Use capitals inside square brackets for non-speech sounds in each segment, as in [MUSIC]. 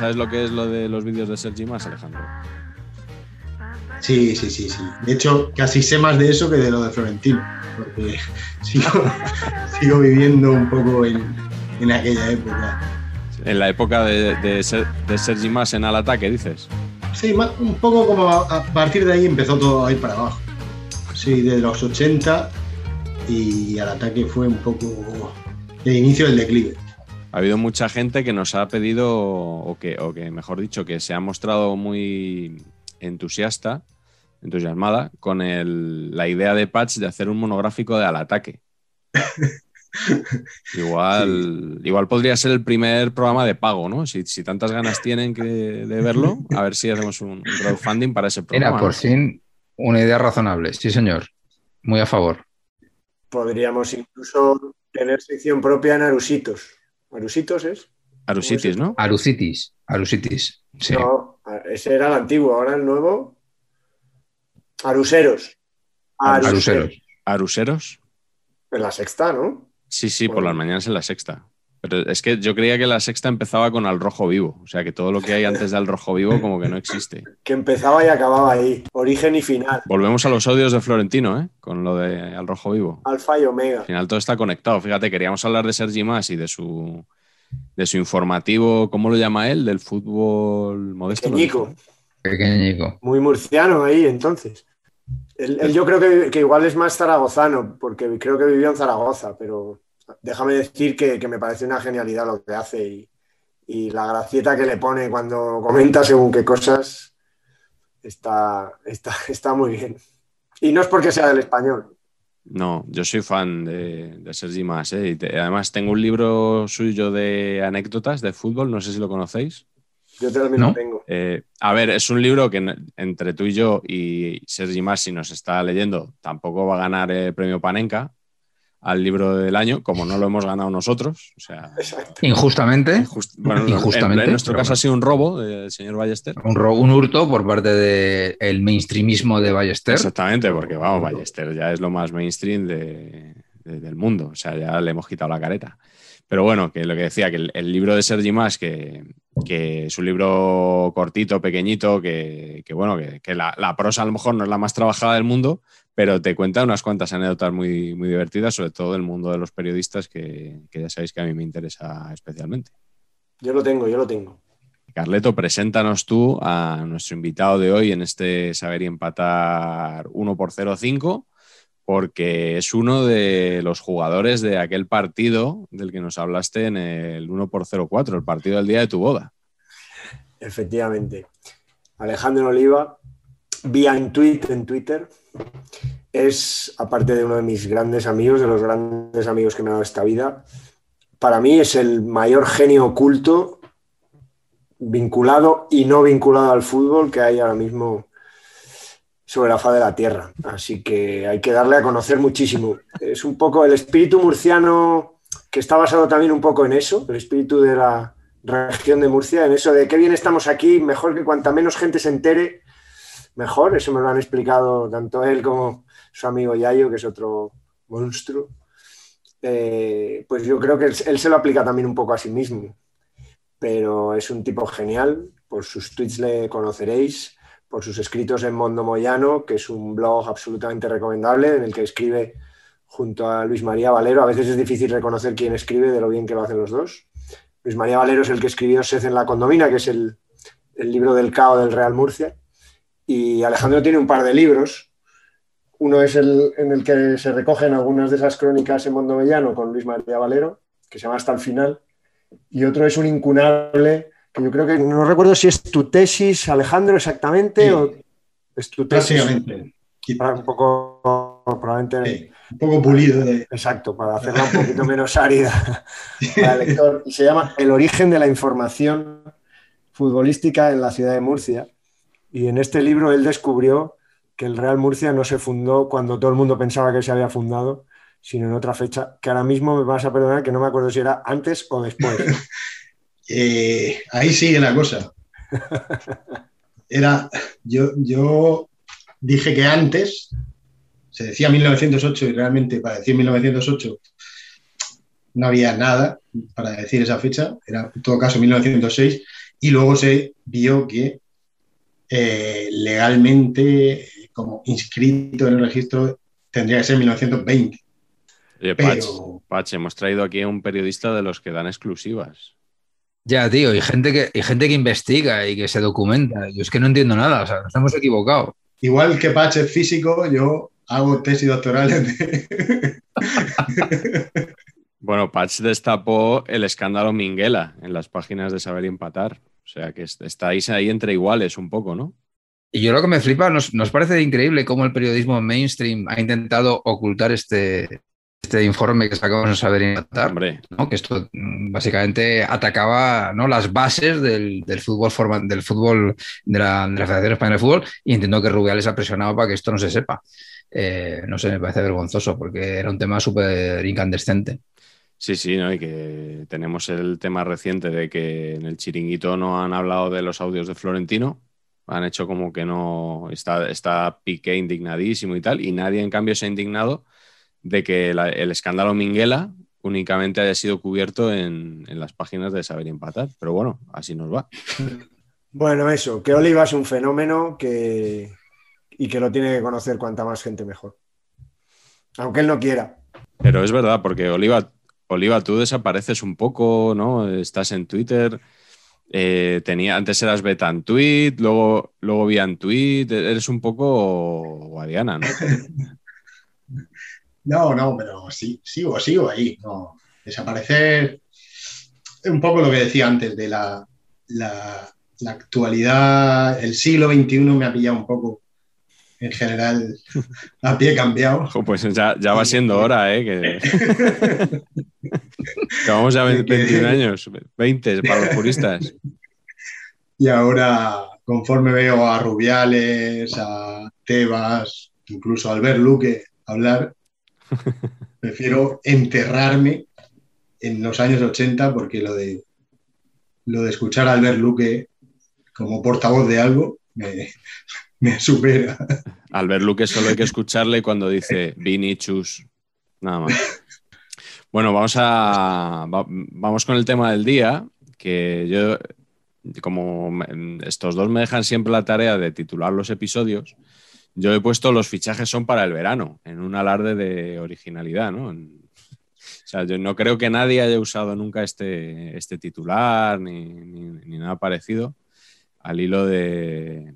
¿Sabes lo que es lo de los vídeos de Sergi Más, Alejandro? Sí, sí, sí, sí. De hecho, casi sé más de eso que de lo de Florentino, porque [LAUGHS] sigo, sigo viviendo un poco en, en aquella época. En la época de, de, Ser- de Sergi Más en al ataque, dices. Sí, un poco como a, partir de ahí empezó todo a ir para abajo. Sí, de los 80 y al ataque fue un poco el inicio del declive. Ha habido mucha gente que nos ha pedido, o que, o que mejor dicho, que se ha mostrado muy entusiasta, entusiasmada, con el- la idea de Patch de hacer un monográfico de al ataque. [LAUGHS] Igual, igual podría ser el primer programa de pago, ¿no? Si, si tantas ganas tienen que, de verlo, a ver si hacemos un, un crowdfunding para ese programa. Mira, por fin una idea razonable. Sí, señor. Muy a favor. Podríamos incluso tener sección propia en Arusitos. ¿Arusitos es? Arusitis, ¿no? Arucitis. Arucitis. Sí. No, ese era el antiguo, ahora el nuevo. Aruseros. Aruseros. ¿Aruseros? En la sexta, ¿no? Sí, sí, por las mañanas en la sexta. Pero es que yo creía que la sexta empezaba con al rojo vivo. O sea, que todo lo que hay antes del rojo vivo como que no existe. [LAUGHS] Que empezaba y acababa ahí. Origen y final. Volvemos a los odios de Florentino, ¿eh? Con lo de al rojo vivo. Alfa y Omega. Al final todo está conectado. Fíjate, queríamos hablar de Sergi Más y de su, de su informativo, ¿cómo lo llama él? Del fútbol modesto. Pequeñico. Muy murciano ahí, entonces. Él, él yo creo que, que igual es más zaragozano, porque creo que vivió en Zaragoza, pero déjame decir que, que me parece una genialidad lo que hace y, y la gracieta que le pone cuando comenta según qué cosas está, está, está muy bien. Y no es porque sea del español. No, yo soy fan de, de Sergi Más. ¿eh? Y te- además tengo un libro suyo de anécdotas de fútbol, no sé si lo conocéis. Yo también ¿No? lo tengo. Eh, a ver, es un libro que entre tú y yo y Sergi Mas, si nos está leyendo, tampoco va a ganar el premio Panenka al libro del año, como no lo hemos ganado nosotros. O sea, Exacto. Injustamente. just- bueno, en- Injustamente, En, nuestro caso bueno. ha sido un robo del señor Ballester. Un, ro- un hurto por parte del mainstreamismo de Ballester. Exactamente, porque vamos, Ballester ya es lo más mainstream de- de- del mundo. O sea, ya le hemos quitado la careta. Pero bueno, que lo que decía, que el, el libro de Sergi Mas, que, que es un libro cortito, pequeñito, que, que bueno, que, que la, la prosa a lo mejor no es la más trabajada del mundo, pero te cuenta unas cuantas anécdotas muy, muy divertidas, sobre todo del mundo de los periodistas, que, que ya sabéis que a mí me interesa especialmente. Yo lo tengo, yo lo tengo. Carleto, preséntanos tú a nuestro invitado de hoy en este Saber y Empatar 1 por 0-5, porque es uno de los jugadores de aquel partido del que nos hablaste en el 1 por 0-4, el partido del día de tu boda. Efectivamente. Alejandro Oliva, vía en en Twitter, es, aparte de uno de mis grandes amigos, de los grandes amigos que me ha dado esta vida, para mí es el mayor genio oculto vinculado y no vinculado al fútbol que hay ahora mismo sobre la faz de la tierra. Así que hay que darle a conocer muchísimo. Es un poco el espíritu murciano que está basado también un poco en eso, el espíritu de la región de Murcia, en eso de qué bien estamos aquí, mejor que cuanta menos gente se entere, mejor. Eso me lo han explicado tanto él como su amigo Yayo, que es otro monstruo. Eh, pues yo creo que él, se lo aplica también un poco a sí mismo pero es un tipo genial. Por sus tweets le conoceréis. por sus escritos en Mondo Moyano, que es un blog absolutamente recomendable en el que escribe junto a Luis María Valero. A veces es difícil reconocer quién escribe de lo bien que lo hacen los dos. Luis María Valero es el que escribió Sed en la Condomina, que es el, el libro del CAO del Real Murcia. Y Alejandro tiene un par de libros. Uno es el en el que se recogen algunas de esas crónicas en Mondo Moyano con Luis María Valero, que se llama Hasta el final. Y otro es un incunable que yo creo que no recuerdo si es tu tesis, Alejandro, exactamente, Sí. o es tu tesis. Básicamente. Para un poco, probablemente, Sí, un poco pulido de. exacto, para hacerla un poquito menos árida [LAUGHS] para el lector. Y se llama El origen de la información futbolística en la ciudad de Murcia. Y en este libro él descubrió que el Real Murcia no se fundó cuando todo el mundo pensaba que se había fundado, sino en otra fecha, que ahora mismo me vas a perdonar que no me acuerdo si era antes o después. [LAUGHS] Eh, ahí sigue la cosa. Era, yo, yo dije que antes, se decía 1908 y realmente para decir 1908 no había nada para decir esa fecha, era en todo caso 1906, y luego se vio que eh, legalmente, como inscrito en el registro, tendría que ser 1920. Oye, Pero Pach, hemos traído aquí a un periodista de los que dan exclusivas. Ya, tío, y gente que, y gente que investiga y que se documenta. Yo es que no entiendo nada, o sea, nos hemos equivocado. igual que Patch es físico, yo hago tesis doctorales de... [LAUGHS] Bueno, Patch destapó el escándalo Minguela en las páginas de Saber y Empatar. O sea que est- estáis ahí entre iguales un poco, ¿no? Y yo lo que me flipa, nos, nos parece increíble cómo el periodismo mainstream ha intentado ocultar este, este informe que sacamos en Saber y que esto mm, básicamente atacaba ¿no? las bases del, del fútbol forma- del fútbol de la, de la Federación Española de Fútbol y entiendo que Rubiales ha presionado para que esto no se sepa. Eh, no sé, me parece vergonzoso porque era un tema súper incandescente. Sí, sí, ¿no? Y que tenemos el tema reciente de que en el chiringuito no han hablado de los audios de Florentino. Han hecho como que no. Está, está Piqué indignadísimo y tal. Y nadie, en cambio, se ha indignado de que la- el escándalo Minguela únicamente haya sido cubierto en, en las páginas de Saber y Empatar. Pero bueno, así nos va. [LAUGHS] Bueno, eso, que Oliva es un fenómeno que... y que lo tiene que conocer cuanta más gente mejor. Aunque él no quiera. Pero es verdad, porque Oliva, Oliva, tú desapareces un poco, ¿no? Estás en Twitter. eh, tenía, antes eras beta en tweet, luego, luego vi en tweet. Eres un poco guadiana, ¿no? [LAUGHS] No, no, pero sí, sigo, sigo ahí. No. Desaparecer es un poco lo que decía antes de la, la, la actualidad, el siglo XXI me ha pillado un poco en general [LAUGHS] a pie cambiado. Pues ya, ya va siendo hora, ¿eh? Que, [LAUGHS] [LAUGHS] que vamos a De que- 21 años, 20 para los puristas. Y ahora, conforme veo a Rubiales, a Tebas, incluso a Albert Luque hablar, prefiero enterrarme en los años 80 porque lo de, lo de escuchar a Albert Luque como portavoz de algo me, me supera. Al ver Luque solo hay que escucharle cuando dice Vini Chus. Nada más. Bueno, vamos a va- vamos con el tema del día, que yo como estos dos me dejan siempre la tarea de titular los episodios, yo he puesto los fichajes son para el verano, en un alarde de originalidad, ¿no? O sea, yo no creo que nadie haya usado nunca este, este titular ni, ni- ni nada parecido al hilo de,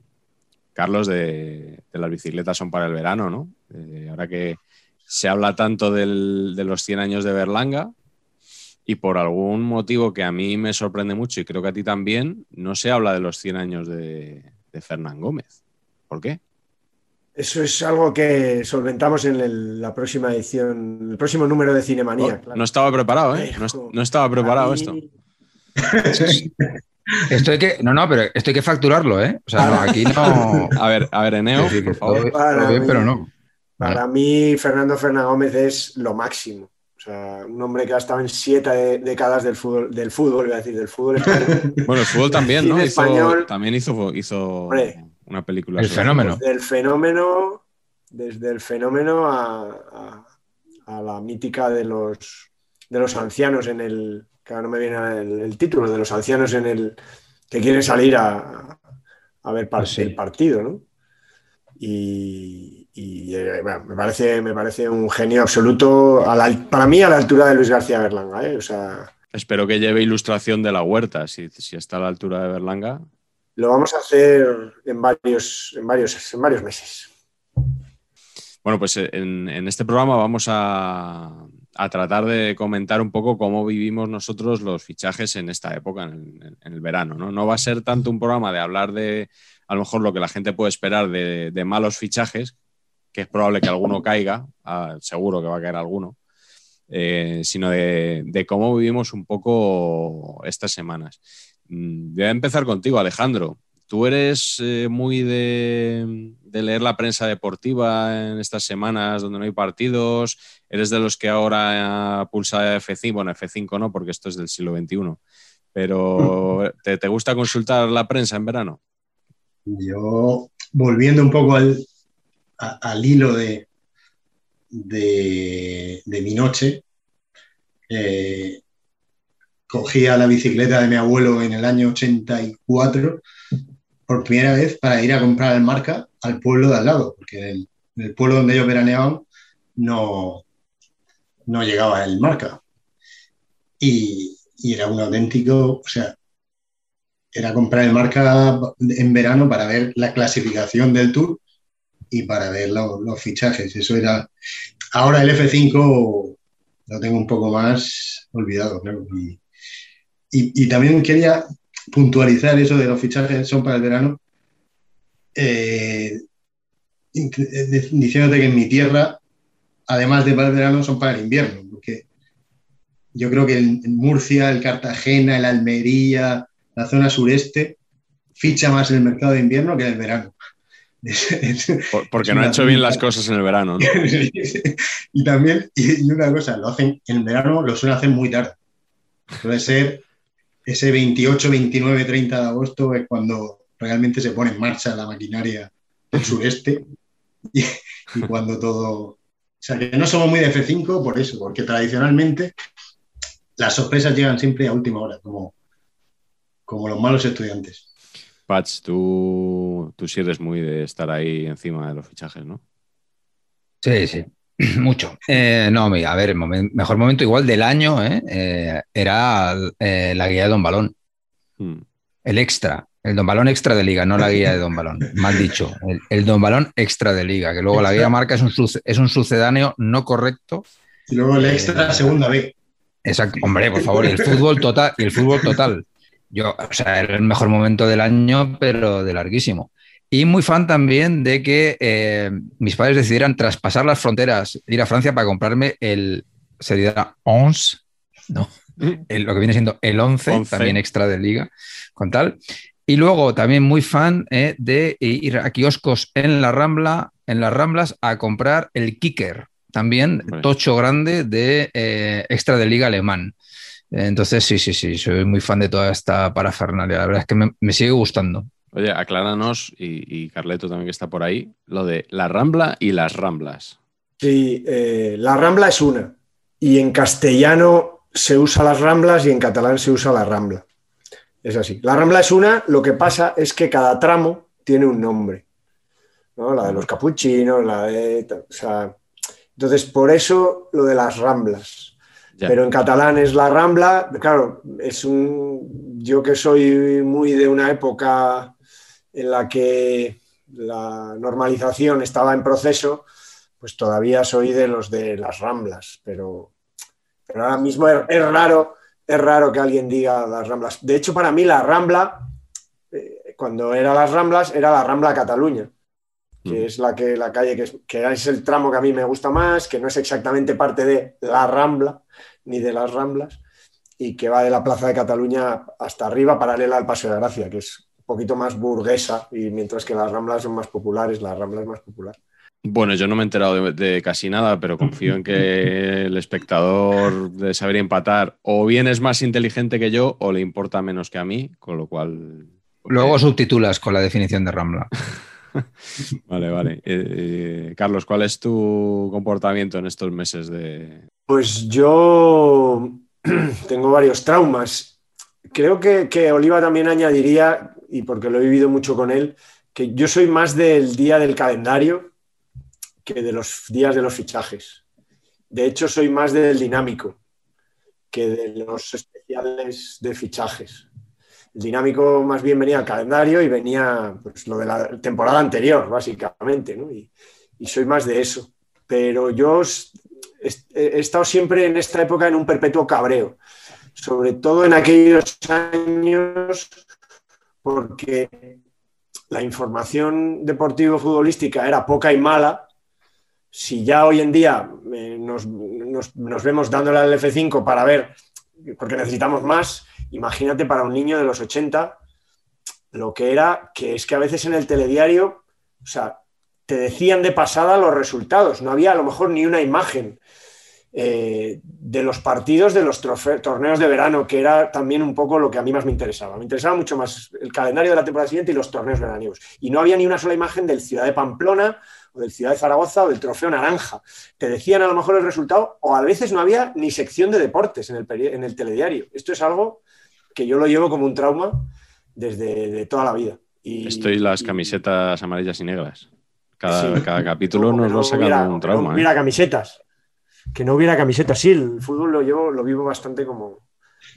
Carlos, de, de las bicicletas son para el verano, ¿no? Eh, ahora que se habla tanto del- de los 100 años de Berlanga y por algún motivo que a mí me sorprende mucho y creo que a ti también, no se habla de los 100 años de, de Fernán Gómez. ¿Por qué? Eso es algo que solventamos en el- la próxima edición, el próximo número de Cinemanía. No, claro. no estaba preparado, ¿eh? No, no estaba preparado esto. [LAUGHS] Esto hay que, no, no, pero esto hay que facturarlo, ¿eh? O sea, no, aquí no. A ver, a ver, Eneo, Sí, por favor. Para bien, mí. pero no. Para mí, Fernando Fernán Gómez es lo máximo. O sea, un hombre que ha estado en siete décadas del fútbol, del fútbol, iba a decir, del fútbol español. [LAUGHS] Bueno, el fútbol también, ¿no? Hizo- español. también hizo, hizo Hombre. una película. El fenómeno, desde el fenómeno a, a- a la mítica de los, de los ancianos en el, que ahora no me viene el, el título, de los ancianos en el que quieren salir a, a ver pues el partido, ¿no? Y, eh, me, parece, me parece un genio absoluto, para mí a la altura de Luis García Berlanga. ¿eh? O sea, Espero que lleve ilustración de la huerta, si, si está a la altura de Berlanga. Lo vamos a hacer en varios, en varios, en varios meses. Bueno, pues en, este programa vamos a, tratar de comentar un poco cómo vivimos nosotros los fichajes en esta época, en, el verano. ¿no? ¿no? va a ser tanto un programa de hablar de a lo mejor lo que la gente puede esperar de, malos fichajes, que es probable que alguno caiga, ah, seguro que va a caer alguno, eh, sino de, cómo vivimos un poco estas semanas. Mm, voy a empezar contigo, Alejandro. Tú eres eh, muy de, leer la prensa deportiva en estas semanas donde no hay partidos. Eres de los que ahora pulsa F5, bueno, F5 no, porque esto es del siglo XXI. Pero [LAUGHS] ¿te, gusta consultar la prensa en verano? Yo, volviendo un poco al, hilo de, de, mi noche, eh, cogía la bicicleta de mi abuelo en el año 84 por primera vez para ir a comprar el marca al pueblo de al lado, porque en el, pueblo donde ellos veraneaban no, no llegaba el marca. Y, era un auténtico, o sea, era comprar el marca en verano para ver la clasificación del tour y para ver los fichajes. Eso era. Ahora el F5 lo tengo un poco más olvidado, y, también quería puntualizar eso de los fichajes son para el verano, eh, diciéndote que en mi tierra, además de para el verano, son para el invierno, porque yo creo que en, Murcia, el Cartagena, el Almería, la zona sureste, ficha más en el mercado de invierno que en el verano. [LAUGHS] porque no ha hecho bien las cosas en el verano. [LAUGHS] y también, y una cosa, lo hacen en el verano, lo suelen hacer muy tarde. Suele ser ese 28, 29, 30 de agosto es cuando realmente se pone en marcha la maquinaria del sureste y, cuando todo... O sea, que no somos muy de F5 por eso, porque tradicionalmente las sorpresas llegan siempre a última hora, como, como los malos estudiantes. Patch, tú, tú sí eres muy de estar ahí encima de los fichajes, ¿no? Sí, sí. [CLEARS THROAT] Mucho. Eh, no, a ver, el mejor momento igual del año ¿eh? Eh, era la guía de Don Balón. Hmm. El extra, el Don Balón extra de liga, no la guía de Don Balón. [LAUGHS] Mal dicho. El, Don Balón extra de liga, que luego la guía marca es un, es un sucedáneo no correcto. Y luego el extra segunda vez. Exacto, hombre, por favor, y el fútbol total, y el fútbol total. Yo, o sea, era el mejor momento del año, pero de larguísimo. Y muy fan también de que eh, mis padres decidieran traspasar las fronteras, ir a Francia para comprarme el, sería 11, no, mm. lo que viene siendo el 11, también extra de liga, con tal. Y luego también muy fan eh, de ir a kioscos en la Rambla, en las Ramblas, a comprar el Kicker, también tocho grande de eh, extra de liga alemán. Entonces, sí, sí, sí, soy muy fan de toda esta parafernalia. La verdad es que me sigue gustando. Oye, acláranos, y, Carleto también que está por ahí, lo de la Rambla y las Ramblas. Sí, eh, la Rambla es una. Y en castellano se usa las Ramblas y en catalán se usa la Rambla. Es así. La Rambla es una, lo que pasa es que cada tramo tiene un nombre. La de los capuchinos, la de. O sea, entonces, por eso lo de las Ramblas. Pero en catalán es la Rambla. Claro, es un. Yo que soy muy de una época en la que la normalización estaba en proceso, pues todavía soy de los de las ramblas, pero, ahora mismo es, raro, es raro que alguien diga las ramblas. De hecho, para mí la rambla, eh, cuando era las ramblas, era la rambla Cataluña, que mm. es la, que, la calle que que es el tramo que a mí me gusta más, que no es exactamente parte de la rambla ni de las ramblas, y que va de la Plaza de Cataluña hasta arriba, paralela al Paso de Gracia, que es poquito más burguesa y mientras que las Ramblas son más populares, la Rambla es más popular. Bueno, yo no me he enterado de, casi nada, pero confío en que el espectador de saber empatar o bien es más inteligente que yo o le importa menos que a mí, con lo cual... Luego subtitulas con la definición de Rambla. [LAUGHS] vale, vale. Eh, eh, Carlos, ¿cuál es tu comportamiento en estos meses de...? Pues yo [CLEARS THROAT] tengo varios traumas. Creo que, que Oliva también añadiría y porque lo he vivido mucho con él, que yo soy más del día del calendario que de los días de los fichajes. De hecho, soy más del dinámico que de los especiales de fichajes. El dinámico más bien venía al calendario y venía pues, lo de la temporada anterior, básicamente, ¿no? y, y soy más de eso. Pero yo he estado siempre en esta época en un perpetuo cabreo, sobre todo en aquellos años porque la información deportivo-futbolística era poca y mala. Si ya hoy en día eh, nos, vemos dándole al F5 para ver, porque necesitamos más, imagínate para un niño de los 80 lo que era, que es que a veces en el telediario, o sea, te decían de pasada los resultados, no había a lo mejor ni una imagen eh, de los partidos de los torneos de verano, que era también un poco lo que a mí más me interesaba. Me interesaba mucho más el calendario de la temporada siguiente y los torneos veraniegos. Y no había ni una sola imagen del Ciudad de Pamplona o del Ciudad de Zaragoza o del Trofeo Naranja. Te decían a lo mejor el resultado o a veces no había ni sección de deportes en el, en el telediario. Esto es algo que yo lo llevo como un trauma desde toda la vida. Y, Estoy las camisetas amarillas y negras. Cada, capítulo nos va sacando un trauma. Mira, ¿eh? camisetas que no hubiera camiseta. Sí, el fútbol lo llevo, lo vivo bastante como,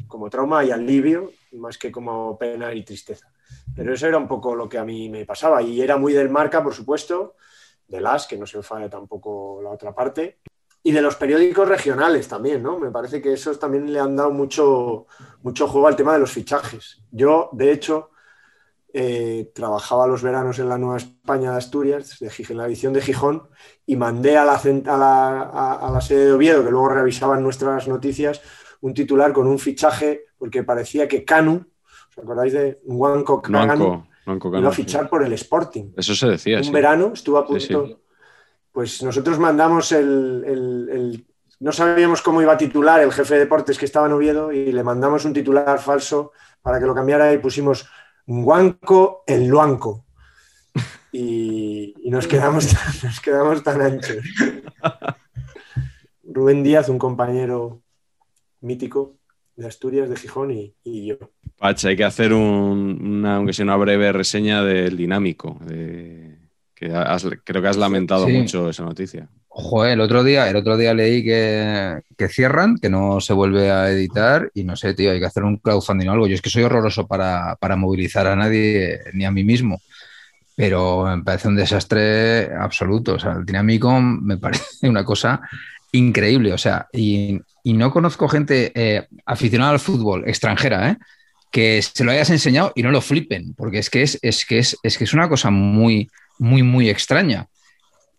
como trauma y alivio, más que como pena y tristeza. Pero eso era un poco lo que a mí me pasaba. Y era muy del marca, por supuesto, de las, que no se enfade tampoco la otra parte. Y de los periódicos regionales también, ¿no? Me parece que esos también le han dado mucho, mucho juego al tema de los fichajes. Yo, de hecho, eh, trabajaba los veranos en la Nueva España de Asturias, de, en la edición de Gijón, y mandé a la, a, la, sede de Oviedo, que luego revisaban nuestras noticias, un titular con un fichaje, porque parecía que Canu, ¿os acordáis de Juanco Canu? Iba a fichar por el Sporting. Eso se decía. Un verano estuvo a punto. Pues nosotros mandamos el, No sabíamos cómo iba a titular el jefe de deportes que estaba en Oviedo y le mandamos un titular falso para que lo cambiara y pusimos Guanco el Luanco. Y, nos, quedamos, [LAUGHS] nos quedamos tan anchos. [LAUGHS] Rubén Díaz, un compañero mítico de Asturias, de Gijón y, yo. Pacha, hay que hacer una, aunque sea una breve reseña del dinámico. que creo que has lamentado mucho esa noticia. Joder, el otro día, el otro día leí que, cierran, que no se vuelve a editar y no sé, tío, hay que hacer un crowdfunding o algo. Yo es que soy horroroso para, movilizar a nadie ni a mí mismo, pero me parece un desastre absoluto. O sea, el dinámico me parece una cosa increíble. O sea, y, no conozco gente eh, aficionada al fútbol extranjera, ¿eh? que se lo hayas enseñado y no lo flipen, porque es que es, es que es, es que es una cosa muy, muy, muy extraña.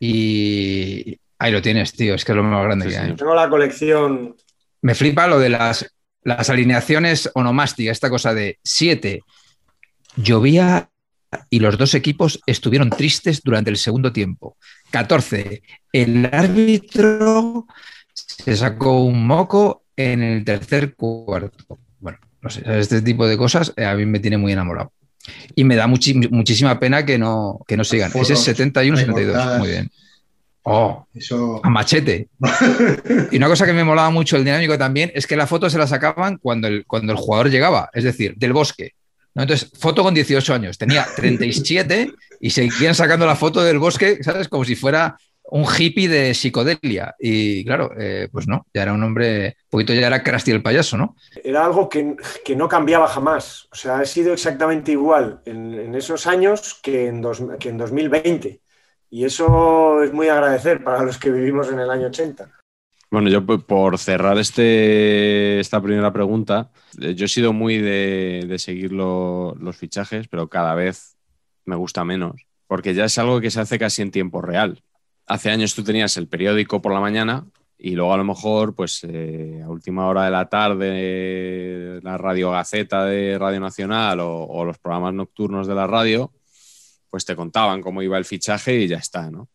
Y, Ahí lo tienes, tío, es que es lo más grande que hay. Tengo la colección. Me flipa lo de las, las alineaciones onomásticas, esta cosa de siete. Llovía y los dos equipos estuvieron tristes durante el segundo tiempo. 14. El árbitro se sacó un moco en el tercer cuarto. Bueno, no sé, este tipo de cosas a mí me tiene muy enamorado. Y me da muchísima pena que no, que no sigan. Ese es 71-72. Muy bien. Oh, Eso... a machete. [LAUGHS] y una cosa que me molaba mucho el dinámico también es que la foto se la sacaban cuando el, cuando el jugador llegaba, es decir, del bosque. ¿no? Entonces, foto con 18 años, tenía 37 y seguían sacando la foto del bosque, ¿sabes? Como si fuera un hippie de psicodelia. Y claro, eh, pues no, ya era un hombre, un poquito ya era Krusty el payaso, ¿no? Era algo que, que, no cambiaba jamás. O sea, ha sido exactamente igual en, en esos años que en, dos, que en 2020. Y eso es muy agradecer para los que vivimos en el año 80. Bueno, yo por cerrar este, esta primera pregunta, eh, yo he sido muy de, seguir los fichajes, pero cada vez me gusta menos, porque ya es algo que se hace casi en tiempo real. Hace años tú tenías el periódico por la mañana y luego a lo mejor, pues eh, a última hora de la tarde, la radio Gaceta de Radio Nacional o los programas nocturnos de la radio, pues te contaban cómo iba el fichaje y ya está, ¿no?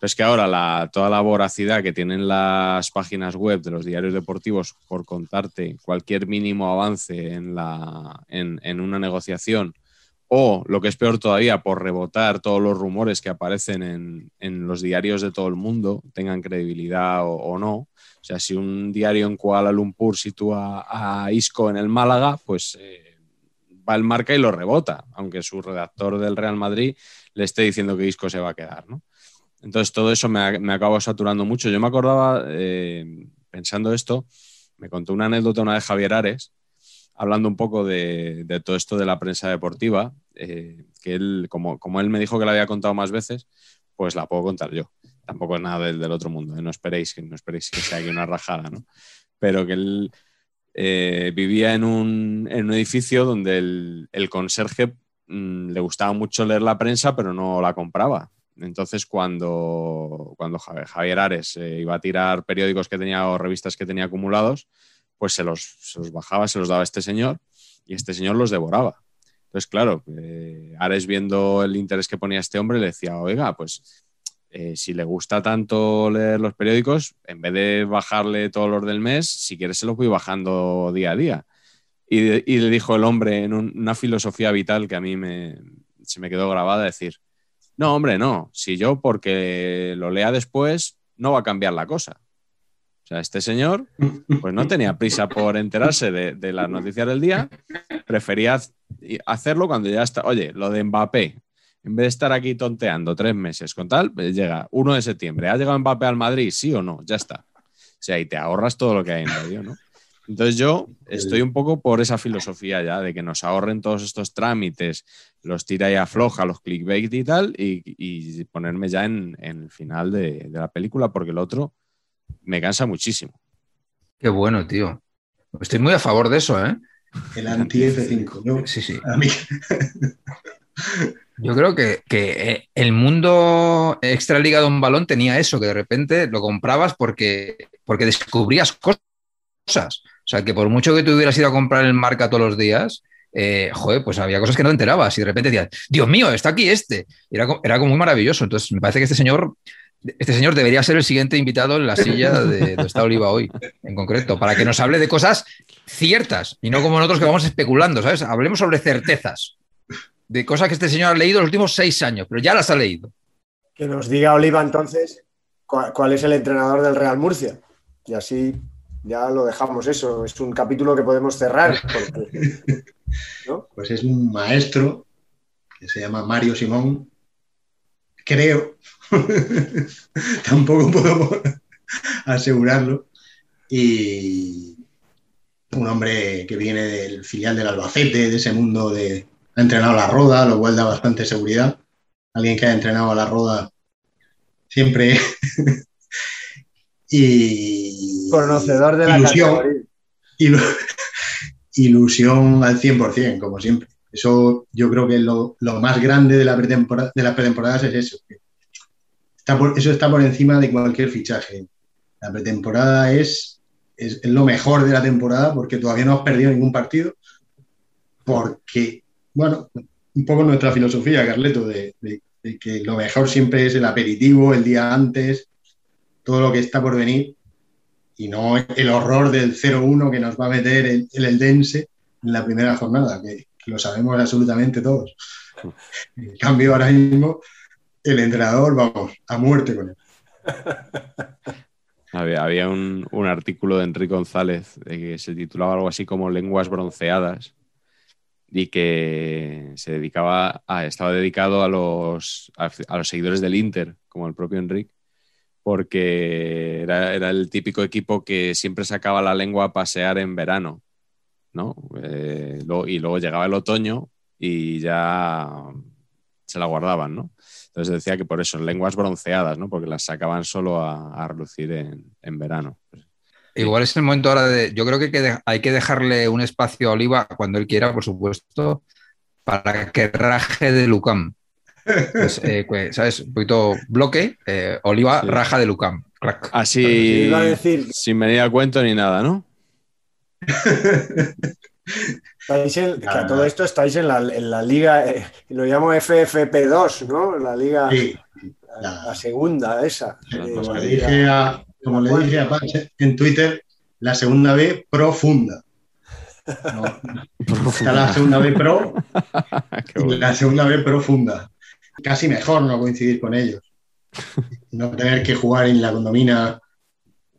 Pero es que ahora la, toda la voracidad que tienen las páginas web de los diarios deportivos por contarte cualquier mínimo avance en, una negociación o, lo que es peor todavía, por rebotar todos los rumores que aparecen en, los diarios de todo el mundo, tengan credibilidad o, no. O sea, si un diario en Kuala Lumpur sitúa a Isco en el Málaga, pues... Eh, el marca y lo rebota, aunque su redactor del Real Madrid le esté diciendo que Isco se va a quedar, ¿no? Entonces todo eso me, me acabó saturando mucho. Yo me acordaba, eh, pensando esto, me contó una anécdota una de Javier Ares, hablando un poco de, de todo esto de la prensa deportiva, eh, que él, como, como él me dijo que la había contado más veces, pues la puedo contar yo. Tampoco es nada del, del otro mundo, ¿eh? no esperéis no esperéis que sea aquí una rajada, ¿no? Pero que él eh, vivía en un, en un, edificio donde el, conserje mmm, le gustaba mucho leer la prensa, pero no la compraba. Entonces, cuando, cuando Javier Ares eh, iba a tirar periódicos que tenía o revistas que tenía acumulados, pues se los, bajaba, se los daba este señor y este señor los devoraba. Entonces, claro, eh, Ares viendo el interés que ponía este hombre le decía, oiga, pues eh, si le gusta tanto leer los periódicos, en vez de bajarle todos los del mes, si quieres se los voy bajando día a día. Y, le dijo el hombre en un, una filosofía vital que a mí me, se me quedó grabada, decir, no, hombre, no. Si yo porque lo lea después, no va a cambiar la cosa. O sea, este señor, pues no tenía prisa por enterarse de, de las noticias del día, prefería hacerlo cuando ya está. Oye, lo de Mbappé, en vez de estar aquí tonteando tres meses con tal, pues llega 1 de septiembre. ¿Ha llegado Mbappé al Madrid? Sí o no, ya está. O sea, y te ahorras todo lo que hay en medio, ¿no? Entonces yo estoy un poco por esa filosofía ya de que nos ahorren todos estos trámites, los tira y afloja, los clickbait y tal, y, y ponerme ya en, en el final de, de, la película, porque el otro me cansa muchísimo. Qué bueno, tío. Estoy muy a favor de eso, ¿eh? El anti-F5. ¿no? Sí, sí. A mí... Yo creo que, que, el mundo extraliga de un balón tenía eso, que de repente lo comprabas porque, porque descubrías cosas. O sea, que por mucho que tú hubieras ido a comprar el marca todos los días, eh, joder, pues había cosas que no te enterabas y de repente decías, Dios mío, está aquí este. Era, era como muy maravilloso. Entonces, me parece que este señor, este señor debería ser el siguiente invitado en la silla de, de esta Oliva hoy, en concreto, para que nos hable de cosas ciertas y no como nosotros que vamos especulando, ¿sabes? Hablemos sobre certezas de cosas que este señor ha leído los últimos seis años, pero ya las ha leído. Que nos diga Oliva entonces cuál, cuál es el entrenador del Real Murcia. Y así ya lo dejamos eso. Es un capítulo que podemos cerrar. Porque, [LAUGHS] ¿no? Pues es un maestro que se llama Mario Simón. Creo. [LAUGHS] Tampoco puedo [LAUGHS] asegurarlo. Y un hombre que viene del filial del Albacete, de ese mundo de, ha entrenado la roda, lo cual da bastante seguridad. Alguien que ha entrenado a la roda siempre. [LAUGHS] y. Conocedor de la ilusión, ilu [LAUGHS] ilusión al 100%, como siempre. Eso yo creo que lo, lo más grande de, la pretemporada, de las pretemporadas es eso. Está por, eso está por encima de cualquier fichaje. La pretemporada es, es, es lo mejor de la temporada porque todavía no has perdido ningún partido. Porque bueno, un poco nuestra filosofía, Carleto, de, que lo mejor siempre es el aperitivo, el día antes, todo lo que está por venir, y no el horror del 0-1 que nos va a meter el, el Eldense en la primera jornada, que, lo sabemos absolutamente todos. En cambio, ahora mismo, el entrenador, vamos, a muerte con él. [LAUGHS] Había, había un, un, artículo de Enrique González de que se titulaba algo así como Lenguas bronceadas y que se dedicaba a, estaba dedicado a los, a, los seguidores del Inter, como el propio Enrique, porque era, era, el típico equipo que siempre sacaba la lengua a pasear en verano, ¿no? Eh, lo, y luego llegaba el otoño y ya se la guardaban, ¿no? Entonces decía que por eso, lenguas bronceadas, ¿no? Porque las sacaban solo a, a relucir en, en verano. Igual es el momento ahora de. Yo creo que hay que, de, hay que dejarle un espacio a Oliva cuando él quiera, por supuesto, para que raje de Lucam. Pues, eh, [LAUGHS] pues, ¿Sabes? Un poquito bloque, eh, Oliva sí. raja de Lucam. Clac. Así, iba a decir... sin venir a cuento ni nada, ¿no? [LAUGHS] Estáis en, que a todo esto estáis en la, en la liga, eh, lo llamo FFP2, ¿no? La liga, sí. la, la, segunda, esa. Dije a, como le dije a Pache en Twitter, la segunda B profunda. No, está la segunda B pro [LAUGHS] y la segunda B profunda. Casi mejor no coincidir con ellos. No tener que jugar en la condomina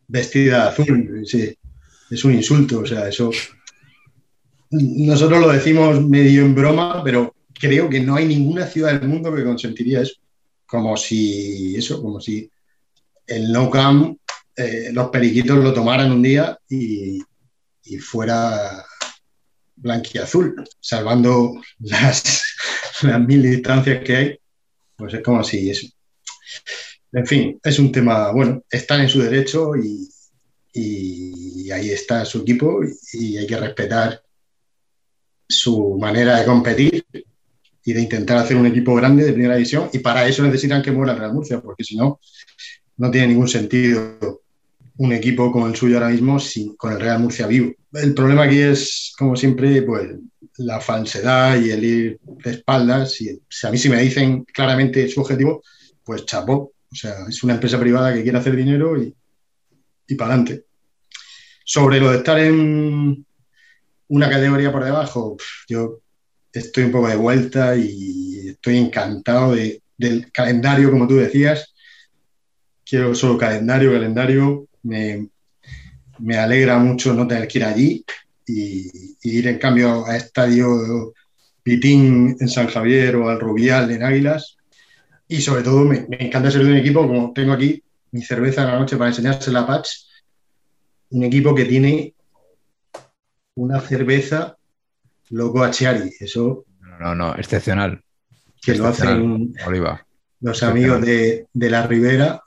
vestida azul. Sí, es un insulto. O sea, eso. nosotros lo decimos medio en broma, pero creo que no hay ninguna ciudad del mundo que consentiría eso. Como si eso, como si el no camp, eh, los periquitos lo tomaran un día y, fuera blanquiazul, salvando las, [LAUGHS] las mil distancias que hay, pues es como si eso. En fin, es un tema, bueno, están en su derecho y, y ahí está su equipo y hay que respetar su manera de competir y de intentar hacer un equipo grande de primera división y para eso necesitan que muera Real Murcia, porque si no, no tiene ningún sentido un equipo como el suyo ahora mismo sin, con el Real Murcia vivo. El problema aquí es, como siempre, pues la falsedad y el ir de espaldas. Y, si a mí si me dicen claramente su objetivo, pues chapó. O sea, es una empresa privada que quiere hacer dinero y, y para adelante. Sobre lo de estar en una categoría por debajo, yo estoy un poco de vuelta y estoy encantado de, del calendario, como tú decías. Quiero solo calendario, calendario. Me, me alegra mucho no tener que ir allí y, y, ir en cambio a estadio Pitín en San Javier o al Rubial en Águilas. Y sobre todo me, me encanta ser de un equipo, como tengo aquí mi cerveza en la noche para enseñársela a Patch, un equipo que tiene una cerveza loco a Chiari. Eso. No, no, no, excepcional. Que lo hacen Oliva. los amigos de, de, la Ribera.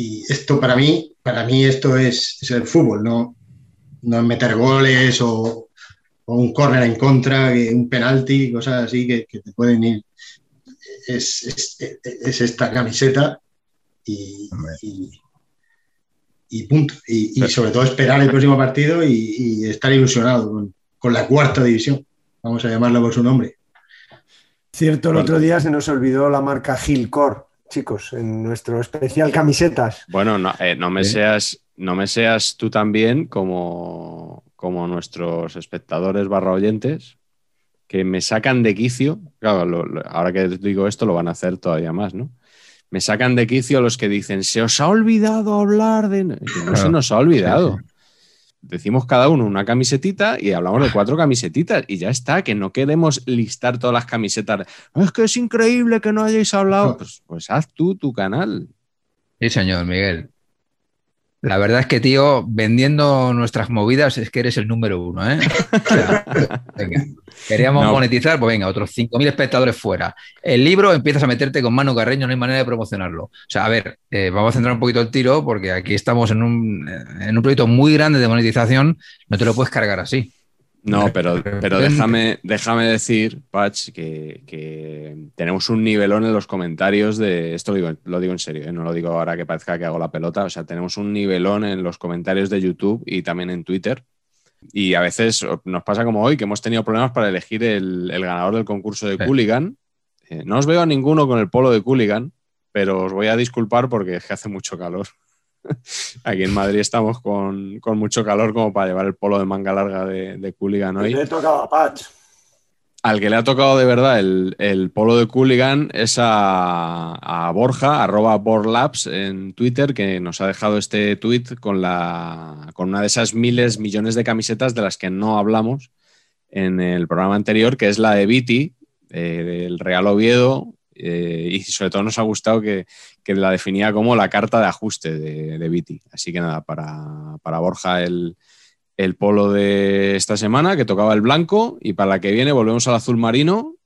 Y esto para mí, para mí esto es, es el fútbol, no, no es meter goles o, o un córner en contra, un penalti, cosas así que, que te pueden ir. Es, es, es, esta camiseta y, y, y punto. Y, y, sobre todo esperar el próximo partido y, y estar ilusionado con, con, la cuarta división, vamos a llamarla por su nombre. Cierto, el otro día se nos olvidó la marca Gilcor, chicos, en nuestro especial camisetas. Bueno, no, eh, no me, ¿Sí? seas, no me seas tú también como, como nuestros espectadores barra oyentes, que me sacan de quicio. Claro, lo, lo, ahora que digo esto lo van a hacer todavía más, ¿no? me sacan de quicio los que dicen, se os ha olvidado hablar de... Que no se nos ha olvidado. Decimos cada uno una camisetita y hablamos de cuatro camisetitas y ya está, que no queremos listar todas las camisetas. Es que es increíble que no hayáis hablado. Pues, pues haz tú tu canal. Sí, señor Miguel. La verdad es que, tío, vendiendo nuestras movidas es que eres el número uno, ¿eh? O sea, [LAUGHS] venga. Queríamos no. monetizar, pues venga, otros 5.000 espectadores fuera. El libro empiezas a meterte con Manu Carreño, no hay manera de promocionarlo. O sea, a ver, eh, vamos a centrar un poquito el tiro porque aquí estamos en un, en un proyecto muy grande de monetización, no te lo puedes cargar así. No, pero, pero déjame, déjame decir, Patch, que, que, tenemos un nivelón en los comentarios de. Esto lo digo, lo digo en serio, ¿eh? no lo digo ahora que parezca que hago la pelota. O sea, tenemos un nivelón en los comentarios de YouTube y también en Twitter. Y a veces nos pasa como hoy, que hemos tenido problemas para elegir el, el ganador del concurso de sí. Cooligan. Eh, no os veo a ninguno con el polo de Cooligan, pero os voy a disculpar porque es que hace mucho calor. [LAUGHS] Aquí en Madrid estamos con, con, mucho calor como para llevar el polo de manga larga de, de Cooligan hoy. Le he tocado a Patch. Al que le ha tocado de verdad el, el polo de Cooligan es a, a, Borja, arroba Borlabs en Twitter, que nos ha dejado este tweet con, la, con una de esas miles, millones de camisetas de las que no hablamos en el programa anterior, que es la de Viti, eh, del Real Oviedo, eh, y sobre todo nos ha gustado que, la definía como la carta de ajuste de, Viti. Así que nada, para, para Borja el, el, polo de esta semana, que tocaba el blanco, y para la que viene volvemos al azul marino.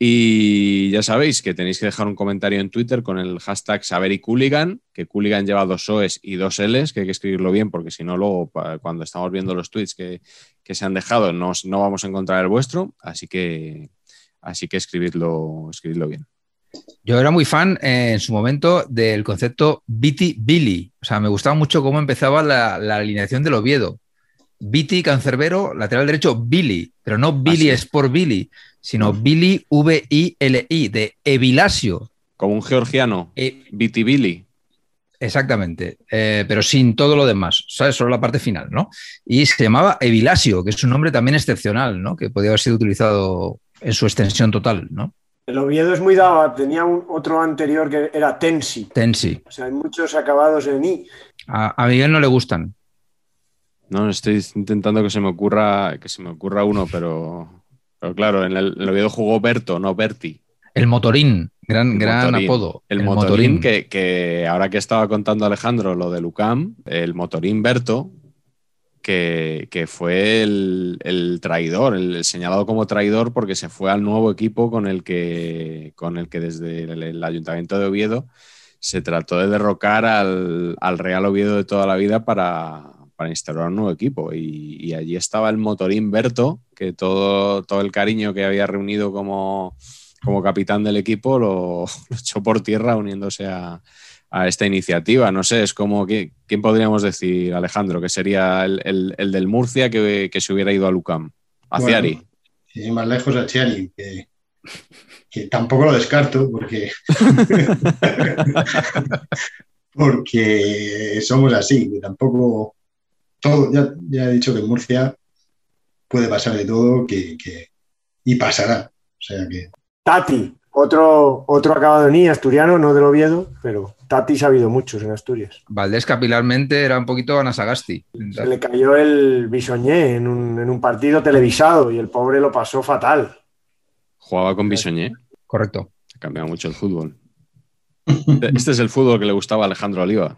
Y ya sabéis que tenéis que dejar un comentario en Twitter con el hashtag Saber y Cooligan, que Cooligan lleva dos OEs y dos Ls, que hay que escribirlo bien, porque si no, luego cuando estamos viendo los tweets que, que se han dejado, no, no vamos a encontrar el vuestro. Así que Así que escribidlo, escribidlo bien. Yo era muy fan eh, en su momento del concepto Viti Billy. O sea, me gustaba mucho cómo empezaba la, la alineación del Oviedo. Viti, cancerbero, lateral derecho, Billy, pero no Billy es por Billy, sino mm. Billy V-I-L-I, de Evilasio. Como un georgiano, eh, Viti Billy. Exactamente, eh, pero sin todo lo demás, ¿sabes? Solo la parte final, ¿no? Y se llamaba Evilasio, que es un nombre también excepcional, ¿no? Que podía haber sido utilizado en su extensión total, ¿no? El Oviedo es muy dado, tenía un, otro anterior que era Tensi. Tensi. O sea, hay muchos acabados en I. A, a Miguel no le gustan. No, estoy intentando que se me ocurra, que se me ocurra uno, pero, pero claro, en el, en el Oviedo jugó Berto, no Berti. El motorín, gran, El gran motorín. apodo. El, motorín, Que, que ahora que estaba contando Alejandro lo de Lucam, el motorín Berto, que, fue el, traidor, el, señalado como traidor porque se fue al nuevo equipo con el que, con el que desde el, Ayuntamiento de Oviedo se trató de derrocar al, al Real Oviedo de toda la vida para, para instaurar un nuevo equipo. Y, allí estaba el motorín Berto, que todo, todo el cariño que había reunido como, como capitán del equipo lo [LAUGHS] echó por tierra uniéndose a, a esta iniciativa. No sé, es como, ¿qui- ¿quién podríamos decir, Alejandro? Que sería el, el- el del Murcia que, que se hubiera ido a Lucam, a Bueno, Ciari. Y más lejos a Chiari, que, que tampoco lo descarto porque, [LAUGHS] porque somos así, que tampoco todo, ya, ya he dicho que en Murcia puede pasar de todo que, que- y pasará. O sea que Tati, otro, otro acabado en I, asturiano, no del Oviedo, pero Tati se ha habido muchos en Asturias. Valdés capilarmente era un poquito Anasagasti. Se le cayó el bisoñé en un, en un partido televisado y el pobre lo pasó fatal. Jugaba con Bisoñé, Correcto. ha cambiado mucho el fútbol. Este es el fútbol que le gustaba a Alejandro Oliva.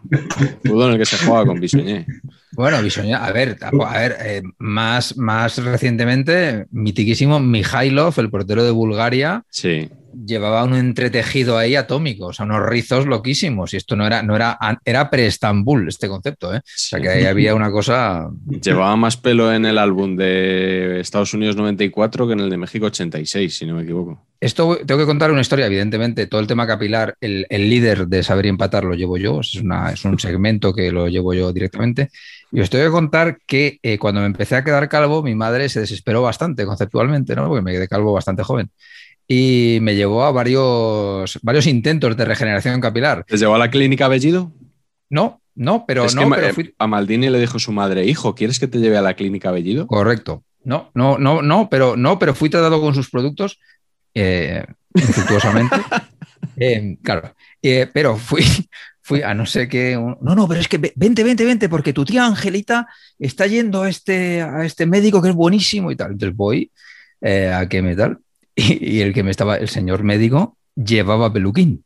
Fútbol en el que se jugaba con Bisoñé. Bueno, Bisoña, a ver, a ver, eh, más, más recientemente, mitiquísimo Mijailov, el portero de Bulgaria, Sí, llevaba un entretejido ahí atómico, o sea, unos rizos loquísimos. Y esto no era, no era, era pre-Estambul este concepto, ¿eh? O sea, que ahí había una cosa. Llevaba más pelo en el álbum de Estados Unidos 94 que en el de México 86, si no me equivoco. Esto tengo que contar una historia, evidentemente. Todo el tema capilar, el, el líder de saber y empatar lo llevo yo. Es, una, es un segmento que lo llevo yo directamente. Y os tengo que contar que eh, cuando me empecé a quedar calvo, mi madre se desesperó bastante conceptualmente, ¿no? Porque me quedé calvo bastante joven. Y me llevó a varios, varios intentos de regeneración capilar. ¿Les llevó a la clínica Bellido? No, no, pero es no, que pero eh, fui- a Maldini le dijo su madre, hijo, ¿quieres que te lleve a la clínica Bellido? Correcto. No, no, no, no, pero no, pero fui tratado con sus productos eh, infructuosamente. [LAUGHS] Eh, claro. Eh, pero fui, [LAUGHS] fui a no sé qué. un- no, no, pero es que ve- vente, vente, vente, porque tu tía Angelita está yendo a este, a este médico que es buenísimo y tal. Entonces voy a que me tal. Y, y el que me estaba, el señor médico, llevaba peluquín.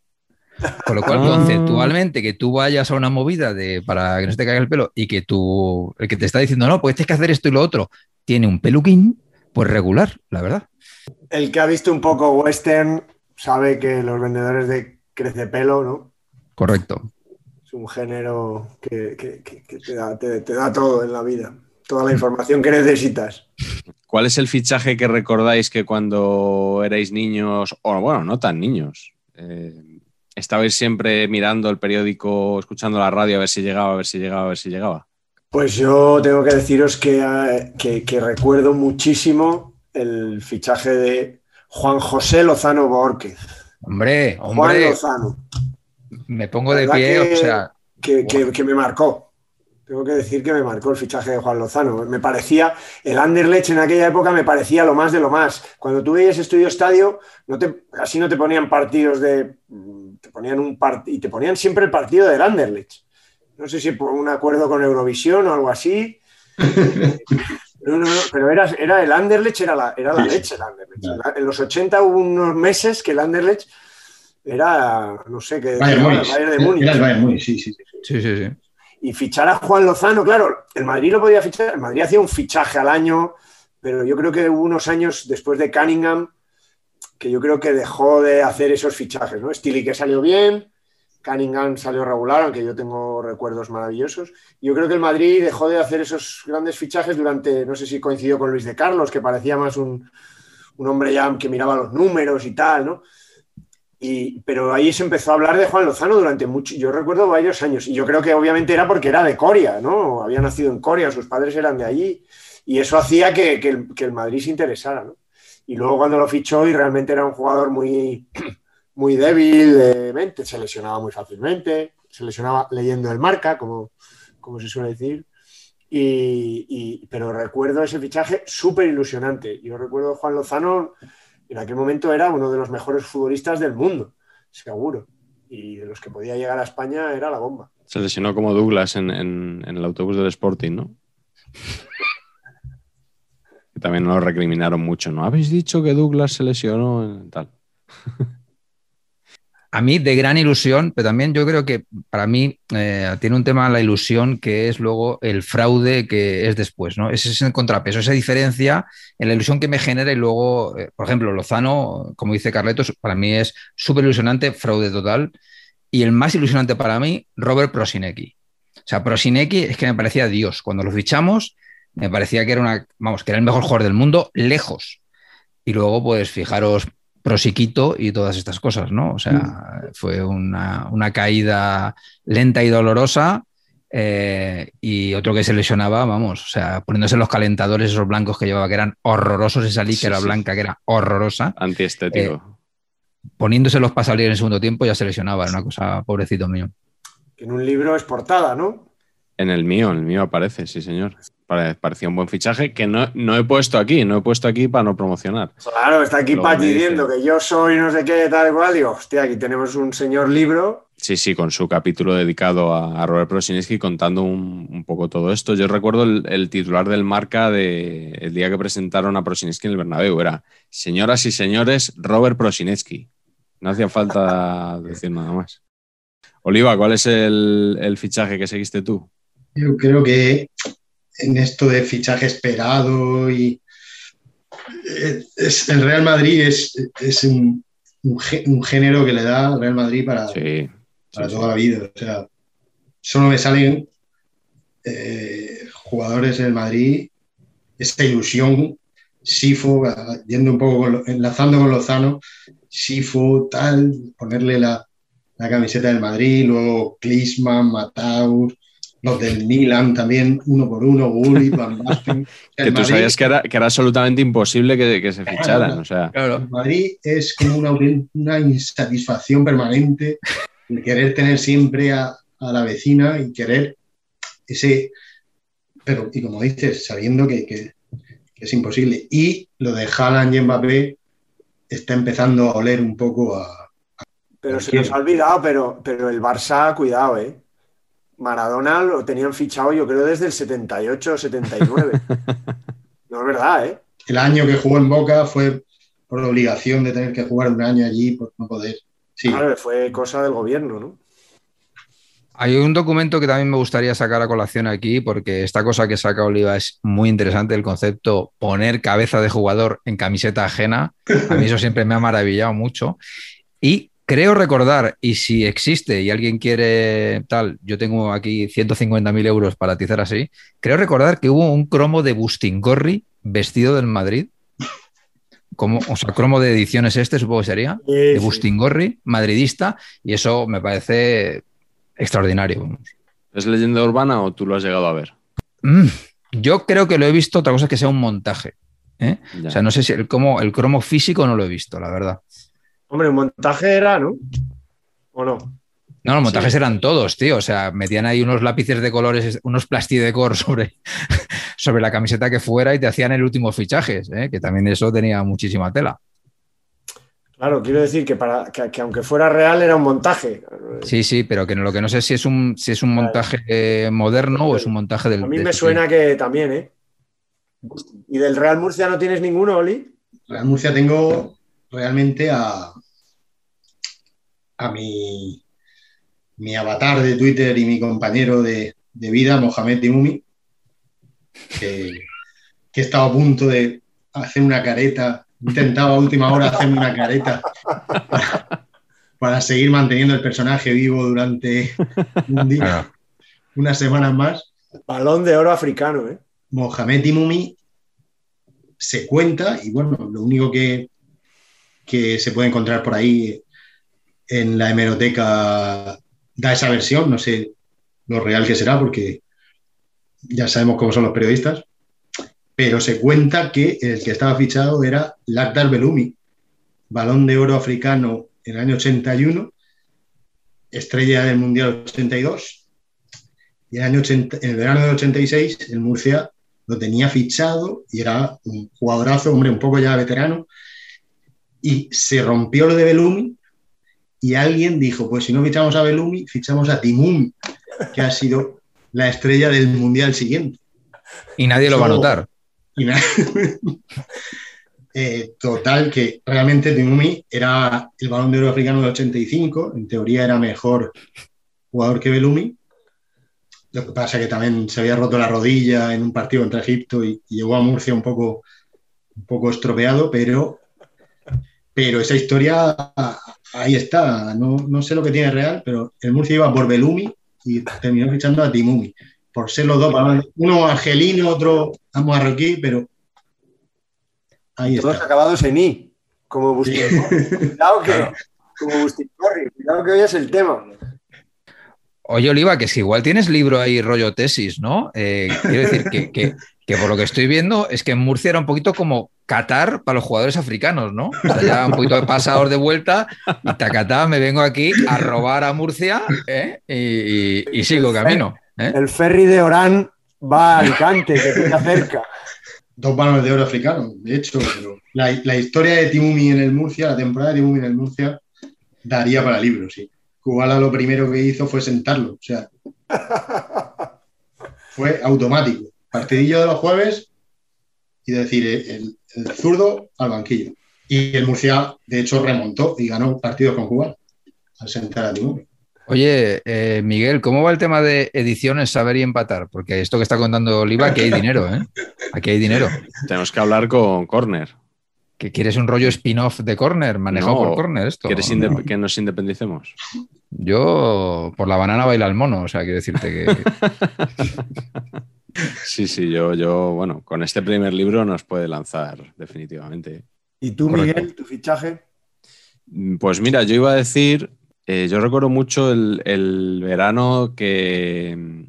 Con lo cual, Ah. conceptualmente, que tú vayas a una movida de, para que no se te caiga el pelo y que tú, el que te está diciendo, no, pues tienes que hacer esto y lo otro, tiene un peluquín, pues regular, la verdad. El que ha visto un poco western sabe que los vendedores de crece pelo, ¿no? Correcto. Es un género que, que- que- que te, da, te- te da todo en la vida, toda la información que necesitas. ¿Cuál es el fichaje que recordáis que cuando erais niños, o bueno, no tan niños, eh, estabais siempre mirando el periódico, escuchando la radio a ver si llegaba, a ver si llegaba, a ver si llegaba? Pues yo tengo que deciros que, que- que recuerdo muchísimo el fichaje de Juan José Lozano Borquez. Hombre, Juan hombre, Lozano, me pongo de pie, que- o sea, que, que- que me marcó. Tengo que decir que me marcó el fichaje de Juan Lozano. Me parecía, el Anderlecht en aquella época me parecía lo más de lo más. Cuando tú veías Estudio Estadio, no te, así no te ponían partidos de. Te ponían un part- y te ponían siempre el partido del Anderlecht. No sé si por un acuerdo con Eurovisión o algo así. [LAUGHS] No, no, no, pero era, era el Anderlecht, era la, era la leche el Anderlecht. En los 80 hubo unos meses que el Anderlecht era, no sé qué. Bayern era el Múnich. Bayern de Múnich. Era el Bayern Múnich, sí, sí. sí, sí, sí. Y fichar a Juan Lozano, claro, el Madrid lo podía fichar, el Madrid hacía un fichaje al año, pero yo creo que hubo unos años después de Cunningham que yo creo que dejó de hacer esos fichajes, ¿no? Stili que salió bien, Cunningham salió regular, aunque yo tengo recuerdos maravillosos. Yo creo que el Madrid dejó de hacer esos grandes fichajes durante, no sé si coincidió con Luis de Carlos, que parecía más un, un hombre ya que miraba los números y tal, ¿no? Y, pero ahí se empezó a hablar de Juan Lozano durante mucho, yo recuerdo varios años, y yo creo que obviamente era porque era de Coria, ¿no? Había nacido en Coria, sus padres eran de allí, y eso hacía que, que el, que el Madrid se interesara, ¿no? Y luego cuando lo fichó y realmente era un jugador muy, [CLEARS THROAT] muy débil de mente, se lesionaba muy fácilmente, se lesionaba leyendo el marca, como, como se suele decir. Y, y- pero recuerdo ese fichaje súper ilusionante. Yo recuerdo a Juan Lozano, en aquel momento era uno de los mejores futbolistas del mundo, seguro. Y de los que podía llegar a España era la bomba. Se lesionó como Douglas en, en- en el autobús del Sporting, ¿no? Que también nos recriminaron mucho, ¿no? Habéis dicho que Douglas se lesionó tal. A mí de gran ilusión, pero también yo creo que para mí eh, tiene un tema la ilusión que es luego el fraude que es después, ¿no? Ese es el contrapeso, esa diferencia en la ilusión que me genera y luego, eh, por ejemplo, Lozano, como dice Carletos, para mí es súper ilusionante, fraude total. Y el más ilusionante para mí, Robert Prosinecki. O sea, Prosinecki es que me parecía Dios. Cuando lo fichamos, me parecía que era una, vamos, que era el mejor jugador del mundo, lejos. Y luego, pues, fijaros, Prosiquito y todas estas cosas, ¿no? O sea, Mm. fue una, una caída lenta y dolorosa. eh, y otro que se lesionaba, vamos, o sea, poniéndose los calentadores esos blancos que llevaba, que eran horrorosos, esa Sí, sí. blanca que era horrorosa, Antiestético. poniéndose los para salir en el segundo tiempo ya se lesionaba, era una cosa, pobrecito mío. Que en un libro es portada, ¿no? En el mío, en el mío aparece, sí, señor. Pare- Parecía un buen fichaje que no, no he puesto aquí, no he puesto aquí para no promocionar. Claro, está aquí Pat diciendo que yo soy no sé qué, tal cual. Digo, hostia, aquí tenemos un señor libro. Sí, sí, con su capítulo dedicado a, a Robert Prosinski contando un, un poco todo esto. Yo recuerdo el, el titular del marca de el día que presentaron a Prosinski en el Bernabéu. Era, señoras y señores, Robert Prosinski. No hacía falta decir nada más. Oliva, ¿cuál es el, el fichaje que seguiste tú? Yo creo que en esto de fichaje esperado y eh, es, el Real Madrid es, es un, un gé- un género que le da al Real Madrid para, Sí. para sí, toda sí. la vida. O sea, solo me salen eh, jugadores en el Madrid, esta ilusión, Sifo, yendo un poco, con enlazando con Lozano, Sifo, tal, ponerle la, la camiseta del Madrid, luego Klinsmann, Mataur, los del Milan también, uno por uno, Gullit, Van Basten. [LAUGHS] Que tú Madrid- sabías que era, que era absolutamente imposible que, que se ficharan. O sea, el Madrid es como una, una insatisfacción permanente, el querer tener siempre a, a la vecina y querer ese. Pero, y como dices, sabiendo que, que- que es imposible. Y lo de Haaland y Mbappé está empezando a oler un poco a. Pero se nos ha olvidado, pero, pero el Barça, cuidado, ¿eh? Maradona lo tenían fichado, yo creo, desde el 78 o 79. no es verdad, ¿eh? El año que jugó en Boca fue por obligación de tener que jugar un año allí por no poder. Sí, Claro, fue cosa del gobierno, ¿no? Hay un documento que también me gustaría sacar a colación aquí, porque esta cosa que saca Oliva es muy interesante, el concepto poner cabeza de jugador en camiseta ajena. A mí eso siempre me ha maravillado mucho. Y creo recordar, y si existe y alguien quiere tal, yo tengo aquí 150.000 euros para atizar así, creo recordar que hubo un cromo de Bustingorri vestido del Madrid. Como, o sea, cromo de ediciones este, supongo que sería de Bustingorri, madridista, y eso me parece extraordinario. ¿es leyenda urbana o tú lo has llegado a ver? Mm, yo creo que lo he visto, otra cosa es que sea un montaje. ¿eh? O sea, no sé si el, como, el cromo físico no lo he visto, la verdad. Hombre, un montaje era, ¿no? ¿O no? No, los montajes Sí. eran todos, tío. O sea, metían ahí unos lápices de colores, unos plastidecor sobre, [LAUGHS] sobre la camiseta que fuera y te hacían el último fichajes, ¿eh? que también eso tenía muchísima tela. Claro, quiero decir que, para, que, que aunque fuera real era un montaje. Sí, sí, pero que lo que no sé si es un, si es un montaje eh, moderno o es un montaje del. A mí me suena que también, ¿eh? ¿Y del Real Murcia no tienes ninguno, Oli? Real Murcia tengo realmente a, a mi, mi avatar de Twitter y mi compañero de, de vida, Mohamed Dimumi, que, que he estado a punto de hacer una careta, he intentado a última hora hacerme una careta para, [LAUGHS] para seguir manteniendo el personaje vivo durante un día, unas semanas más. Balón de oro africano, ¿eh? Mohamed Dimumi se cuenta, y bueno, lo único que, que se puede encontrar por ahí en la hemeroteca da esa versión, no sé lo real que será, porque ya sabemos cómo son los periodistas, pero se cuenta que el que estaba fichado era Lakdar Belumi, balón de oro africano en el año 81, estrella del Mundial 82, y en el, año 80 en el verano del 86 el Murcia lo tenía fichado y era un jugadorazo, hombre, un poco ya veterano, y se rompió lo de Belumi y alguien dijo, pues si no fichamos a Belumi, fichamos a Timumi, que ha sido la estrella del Mundial siguiente. Y nadie lo va a notar. Y. [LAUGHS] Eh, total, que realmente Timumi era el balón de oro africano del 85, en teoría era mejor jugador que Belumi. Lo que pasa que también se había roto la rodilla en un partido contra Egipto y, y llegó a Murcia un poco, un poco estropeado, pero, pero esa historia ah, ahí está. No, no sé lo que tiene real, pero el Murcia iba por Belumi y terminó fichando a Timumi. Por ser los dos, uno argelino, otro marroquí, pero ahí Todos está. acabados en I, como Bustin [LAUGHS] Cuidado que, como Bustin cuidado que hoy es el tema. Oye, Oliva, que es que igual tienes libro ahí, rollo tesis, ¿no? Eh, quiero decir que, que- que por lo que estoy viendo es que en Murcia era un poquito como Qatar para los jugadores africanos, ¿no? O sea, ya un poquito de pasador de vuelta y tacatá, me vengo aquí a robar a Murcia ¿eh? y, y- y sigo camino. ¿eh? El ferry de Orán va a Alicante, que queda cerca. Dos balones de oro africanos, de hecho, pero la, la historia de Timumi en el Murcia, la temporada de Timumi en el Murcia, daría para libro, sí. Kubala lo primero que hizo fue sentarlo, o sea, fue automático. Partidillo de los jueves y decir, eh, el, el zurdo al banquillo. Y el Murcia, de hecho, remontó y ganó partidos con Kubala al sentar a Timumi. Oye, eh, Miguel, ¿cómo va el tema de ediciones, saber y empatar? Porque esto que está contando Oliva, aquí hay dinero, ¿eh? Aquí hay dinero. Tenemos que hablar con Corner. ¿Que quieres un rollo spin-off de Corner, manejado No, por Corner esto? ¿Quieres No. que nos independicemos? Yo por la banana baila el mono, o sea, quiero decirte que [LAUGHS] Sí, sí, yo, yo, bueno, con este primer libro nos puede lanzar definitivamente. ¿Y tú, Correcto. Miguel, tu fichaje? Mm, Pues mira, yo iba a decir, eh, yo recuerdo mucho el, el verano que,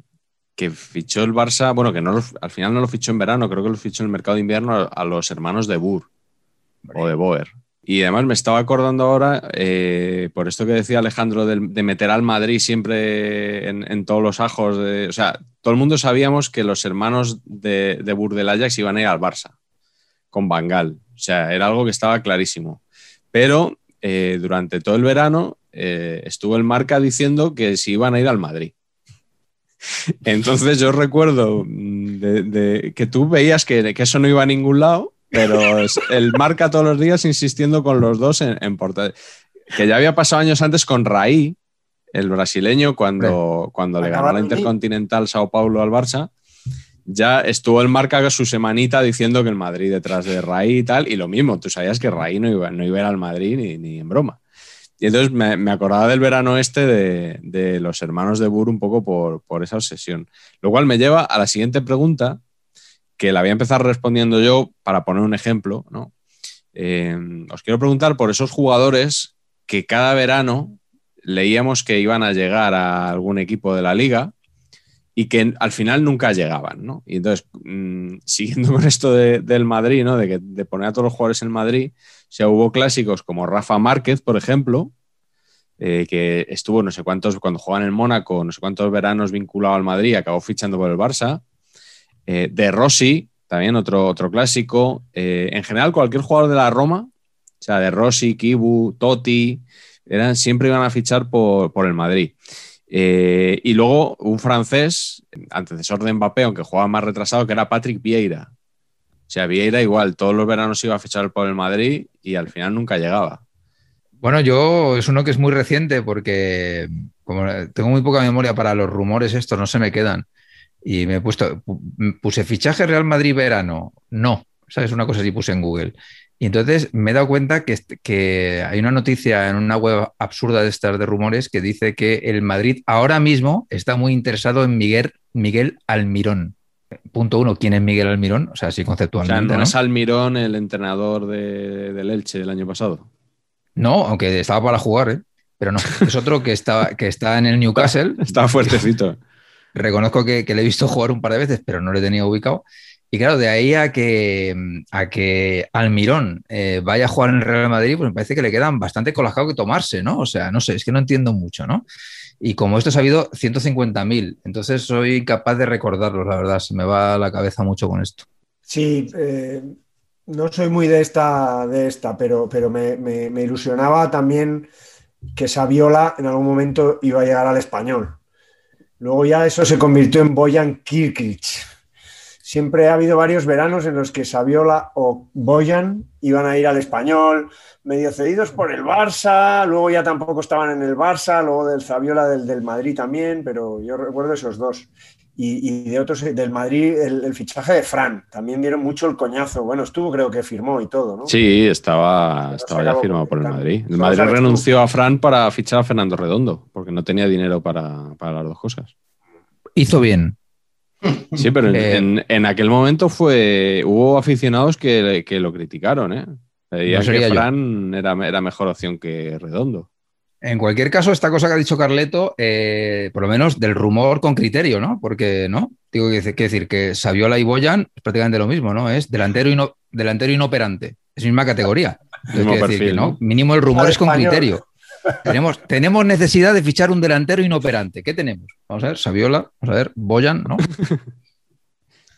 que fichó el Barça, bueno, que no lo- al final no lo fichó en verano, creo que lo fichó en el mercado de invierno a, a los hermanos de Bur o de Boer. Y además me estaba acordando ahora, eh, por esto que decía Alejandro, de, meter al Madrid siempre en, todos los ajos. o sea, todo el mundo sabíamos que los hermanos de, de Bur del Ajax iban a ir al Barça con Bangal. O sea, era algo que estaba clarísimo. Pero eh, durante todo el verano eh, estuvo el marca diciendo que si iban a ir al Madrid. [LAUGHS] Entonces yo recuerdo mm, de- que tú veías que eso no iba a ningún lado, pero es- el marca todos los días insistiendo con los dos en, en Que ya había pasado años antes con Raí, el brasileño, cuando, cuando le ganó la. Intercontinental Sao Paulo al Barça. Ya estuvo el marca su semanita diciendo que el Madrid detrás de Raí y tal, y lo mismo, tú sabías que Raí no iba, no iba a ir al Madrid ni, ni en broma. Y entonces me, me acordaba del verano este de, de los hermanos de Bur un poco por, por esa obsesión. Lo cual me lleva a la siguiente pregunta, que la voy a empezar respondiendo yo para poner un ejemplo. ¿no? Eh, os quiero preguntar por esos jugadores que cada verano leíamos que iban a llegar a algún equipo de la liga y que al final nunca llegaban. ¿no? Y entonces, mm, siguiendo [LAUGHS] con esto de- del Madrid, ¿no? de, que, de poner a todos los jugadores en Madrid, o hubo clásicos como Rafa Márquez, por ejemplo, eh, que estuvo no sé cuántos, cuando jugaba en Mónaco, no sé cuántos veranos vinculado al Madrid, acabó fichando por el Barça. Eh, de Rossi, también otro, otro clásico. Eh, en general, cualquier jugador de la Roma, o sea, de Rossi, Kibu, Totti, eran, siempre iban a fichar por, por el Madrid. Eh, y luego un francés, antecesor de Mbappé, aunque jugaba más retrasado, que era Patrick Vieira. O sea, Vieira igual, todos los veranos iba a fichar por el Madrid y al final nunca llegaba. Bueno, yo es uno que es muy reciente porque como tengo muy poca memoria para los rumores estos, no se me quedan. Y me he puesto, pu- puse fichaje Real Madrid verano. No, ¿sabes? Una cosa así puse en Google. Y entonces me he dado cuenta que, que hay una noticia en una web absurda de estas de rumores que dice que el Madrid ahora mismo está muy interesado en Miguel, Miguel Almirón. Punto uno, ¿quién es Miguel Almirón? O sea, sí O sea, conceptualmente. no ¿no? es Almirón el entrenador de- del Elche del año pasado. No, aunque estaba para jugar, ¿eh? pero no. Es otro que está, que está en el [LAUGHS] Newcastle. Estaba fuertecito. Reconozco que, le he visto [LAUGHS] jugar un par de veces, pero no le tenía ubicado. Y claro, de ahí a que, a que Almirón eh, vaya a jugar en el Real Madrid, pues me parece que le quedan bastante colajado que tomarse, ¿no? O sea, no sé, es que no entiendo mucho, ¿no? Y como esto ha habido 150.000, entonces soy capaz de recordarlos, la verdad, se me va la cabeza mucho con esto. Sí, eh, no soy muy de esta, de esta pero, pero me, me- me ilusionaba también que Saviola en algún momento iba a llegar al español. Luego ya eso se convirtió en Boyan Kirkic. siempre ha habido varios veranos en los que Saviola o Boyan iban a ir al español, medio cedidos por el Barça, luego ya tampoco estaban en el Barça, luego del Saviola del, del Madrid también, pero yo recuerdo esos dos. Y, de otros, del Madrid, el, fichaje de Fran, también dieron mucho el coñazo. Bueno, estuvo, creo que firmó y todo, ¿no? Sí, estaba, estaba ya firmado por el Madrid. El Madrid renunció a Fran para fichar a Fernando Redondo, porque no tenía dinero para, para las dos cosas. Hizo bien. Sí, pero en, eh, aquel momento fue hubo aficionados que, que lo criticaron, ¿eh? que Fran era, era mejor opción que Redondo. En cualquier caso, esta cosa que ha dicho Carleto, eh, por lo menos del rumor con criterio, ¿no? Porque, ¿no? Digo que, decir que Saviola y Boyan es prácticamente lo mismo, ¿no? Es delantero, no delantero inoperante. Es misma categoría. decir ¿no? Mínimo el rumor es con criterio. tenemos, tenemos necesidad de fichar un delantero inoperante. ¿Qué tenemos? Vamos a ver, Saviola, vamos a ver, Boyan, ¿no?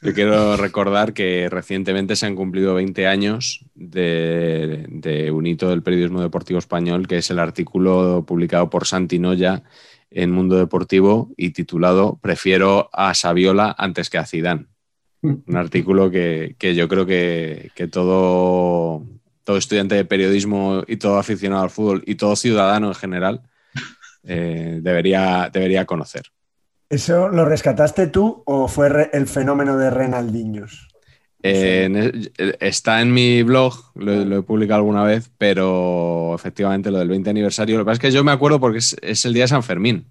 Yo quiero recordar que recientemente se han cumplido 20 años de, un hito del periodismo deportivo español, que es el artículo publicado por Santi Noya en Mundo Deportivo y titulado Prefiero a Saviola antes que a Zidane. Un artículo que, yo creo que, todo, estudiante de periodismo y todo aficionado al fútbol y todo ciudadano en general eh, debería, debería conocer. ¿Eso lo rescataste tú o fue el fenómeno de Renaldiños? Eh, está en mi blog, lo, he publicado alguna vez, pero efectivamente lo del 20 aniversario. Lo que pasa es que yo me acuerdo porque es, el día de San Fermín,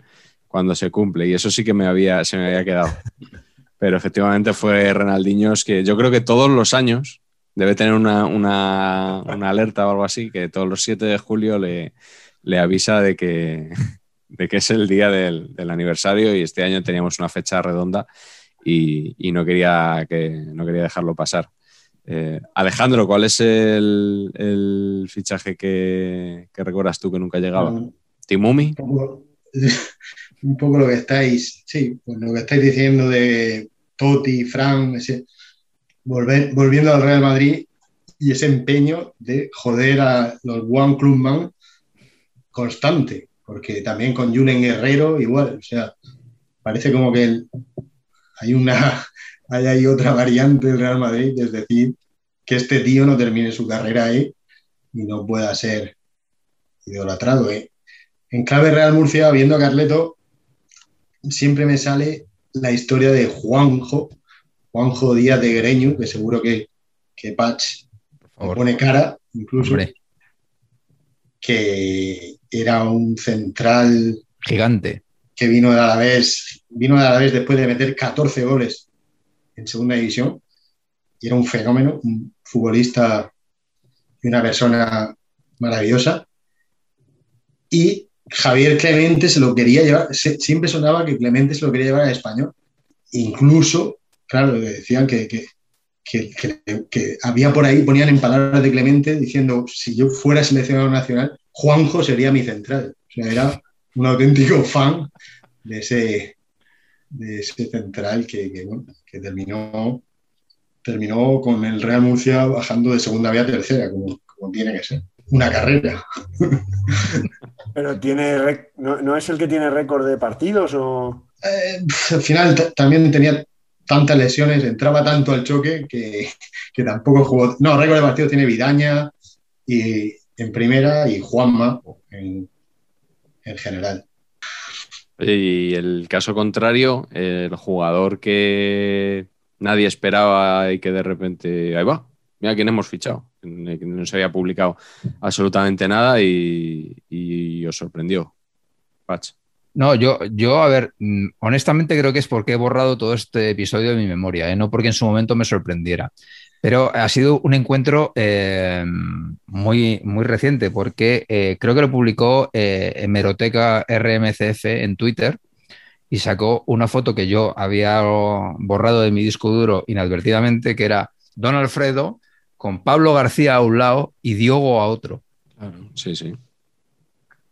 cuando se cumple, y eso sí que me había, se me había quedado. [LAUGHS] Pero efectivamente fue Renaldiños que yo creo que todos los años debe tener una, alerta o algo así, que todos los 7 de julio le, le avisa de que, de que es el día del, aniversario y este año teníamos una fecha redonda y, no, quería que, no quería dejarlo pasar. Eh, Alejandro, ¿cuál es el, fichaje que, recuerdas tú que nunca llegaba? Mm. ¿Timumi? [LAUGHS] Un poco, lo que estáis, sí, pues lo que estáis diciendo de Totti, Fran, volviendo al Real Madrid y ese empeño de joder a los One Clubman constante porque también con Julen Guerrero igual, o sea, parece como que hay una [LAUGHS] hay otra variante del Real Madrid, es decir, que este tío no termine su carrera ahí y no pueda ser idolatrado. ¿eh? En clave Real Murcia, viendo a Carleto, siempre me sale la historia de Juanjo, Juanjo Díaz de Greño, que seguro que, que Patch pone cara, incluso. Que era un central gigante que vino de Alavés, vino de Alavés después de meter 14 goles en segunda división y era un fenómeno, un futbolista y una persona maravillosa. Y Javier Clemente se lo quería llevar, siempre sonaba que Clemente se lo quería llevar a español. Incluso, claro, decían que, que, que, había por ahí, ponían en palabras de Clemente diciendo, si yo fuera seleccionado nacional, Juanjo sería mi central. O sea, era un auténtico fan de ese, de ese central que, terminó, terminó con el Real Murcia bajando de segunda vía a tercera, como, tiene que ser. Una carrera. [LAUGHS] Pero tiene ¿no, es el que tiene récord de partidos o...? Eh, al final también tenía tantas lesiones, entraba tanto al choque que, [LAUGHS] que tampoco jugó. No, récord de partidos tiene Vidaña y, en primera y Juanma en, general. Y el caso contrario, el jugador que nadie esperaba y que de repente, ahí va, mira quién hemos fichado, no se había publicado absolutamente nada y, os sorprendió. Patch. No, yo, yo, a ver, mm, honestamente creo que es porque he borrado todo este episodio de mi memoria, ¿eh? no porque en su momento me sorprendiera. Pero ha sido un encuentro eh, muy, muy reciente porque eh, creo que lo publicó Hemeroteca RMCF en Twitter y sacó una foto que yo había borrado de mi disco duro inadvertidamente, que era Don Alfredo con Pablo García a un lado y Diogo a otro. sí, sí.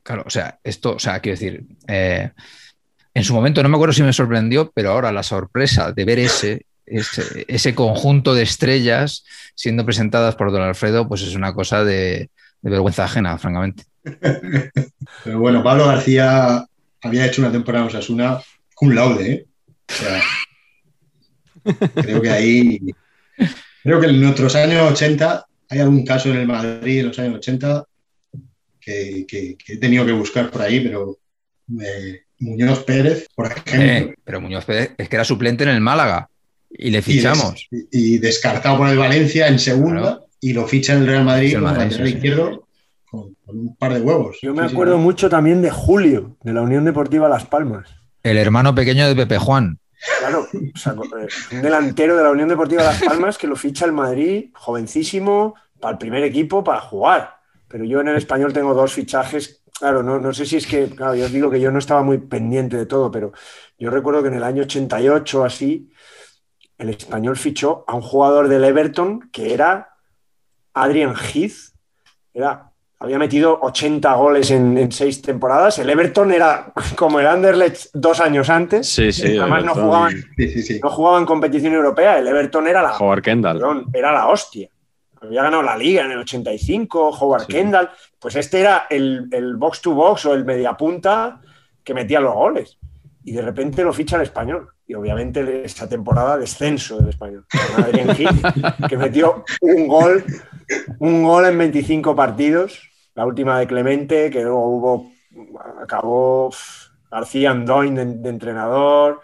Claro, o sea, esto, o sea, quiero decir, en su momento no me acuerdo si me sorprendió, pero ahora la sorpresa de ver ese ese, conjunto de estrellas siendo presentadas por Don Alfredo, pues es una cosa de, vergüenza ajena, francamente. [LAUGHS] Pero bueno, Pablo García había hecho una temporada en Osasuna un laude, ¿eh? Creo que ahí, creo que en nuestros años 80, hay algún caso en el Madrid en los años 80 que, que- que he tenido que buscar por ahí, pero eh, Muñoz Pérez, por ejemplo, Eh, pero Muñoz Pérez es que era suplente en el Málaga y le y, des- fichamos. y- y descartado por el Valencia en segunda Claro. y lo ficha en el Real Madrid el Madrid, sí. izquierdo con, con un par de huevos. Yo me Sí, acuerdo sí. mucho también de Julio, de la Unión Deportiva Las Palmas. El hermano pequeño de Pepe Juan. Claro, o sea, eh, un delantero de la Unión Deportiva Las Palmas que lo ficha el Madrid, jovencísimo, para el primer equipo, para jugar. Pero yo en el español tengo dos fichajes. Claro, no, no sé si es que, claro, yo os digo que yo no estaba muy pendiente de todo, pero yo recuerdo que en el año 88 así, el español fichó a un jugador del Everton que era Adrian Heath. Era, había metido 80 goles en, en seis temporadas. El Everton era [LAUGHS] como el Anderlecht dos años antes. Sí, sí. Además no jugaban, Sí, sí, sí. no jugaba en competición europea. El Everton era la, Howard Kendall. perdón, era la hostia. Había ganado la liga en el 85, Howard Sí. Kendall. Pues este era el, el box to box o el mediapunta que metía los goles. Y de repente lo ficha el español. Y obviamente esta temporada descenso del español. Adrián Gil, [LAUGHS] que metió un gol, un gol en 25 partidos. La última de Clemente, que luego hubo, acabó García Andoin de, de entrenador.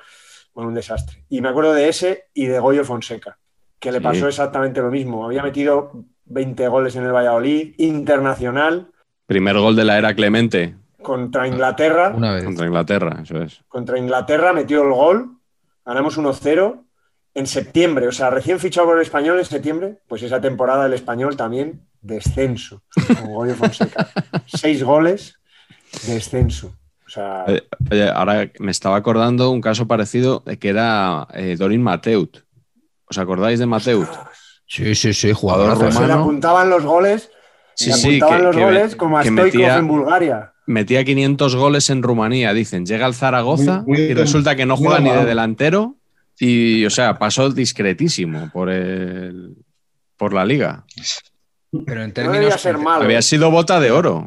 Bueno, un desastre. Y me acuerdo de ese y de Goyo Fonseca que le Sí. pasó exactamente lo mismo. Había metido 20 goles en el Valladolid, internacional, Primer gol de la era Clemente contra Inglaterra. Una vez. contra Inglaterra, eso es. Contra Inglaterra metió el gol, ganamos 1-0 en septiembre, o sea, recién fichado por el español en septiembre, pues esa temporada el español también descenso, con Goyo Fonseca. [LAUGHS] Seis goles, descenso. O sea, Eh, Oye, ahora me estaba acordando un caso parecido de que era eh, Dorin Mateut. ¿Os acordáis de Mateut? Sí, sí, sí, jugador Jugador se le apuntaban los goles, Sí, le sí, apuntaban que- los que- goles como a metía- en Bulgaria. Metía 500 goles en Rumanía, dicen. Llega al Zaragoza Muy- muy- y resulta que no juega ni de delantero y, o sea, pasó discretísimo por, el, por la liga. Pero en No términos. ser malo. Había sido bota de oro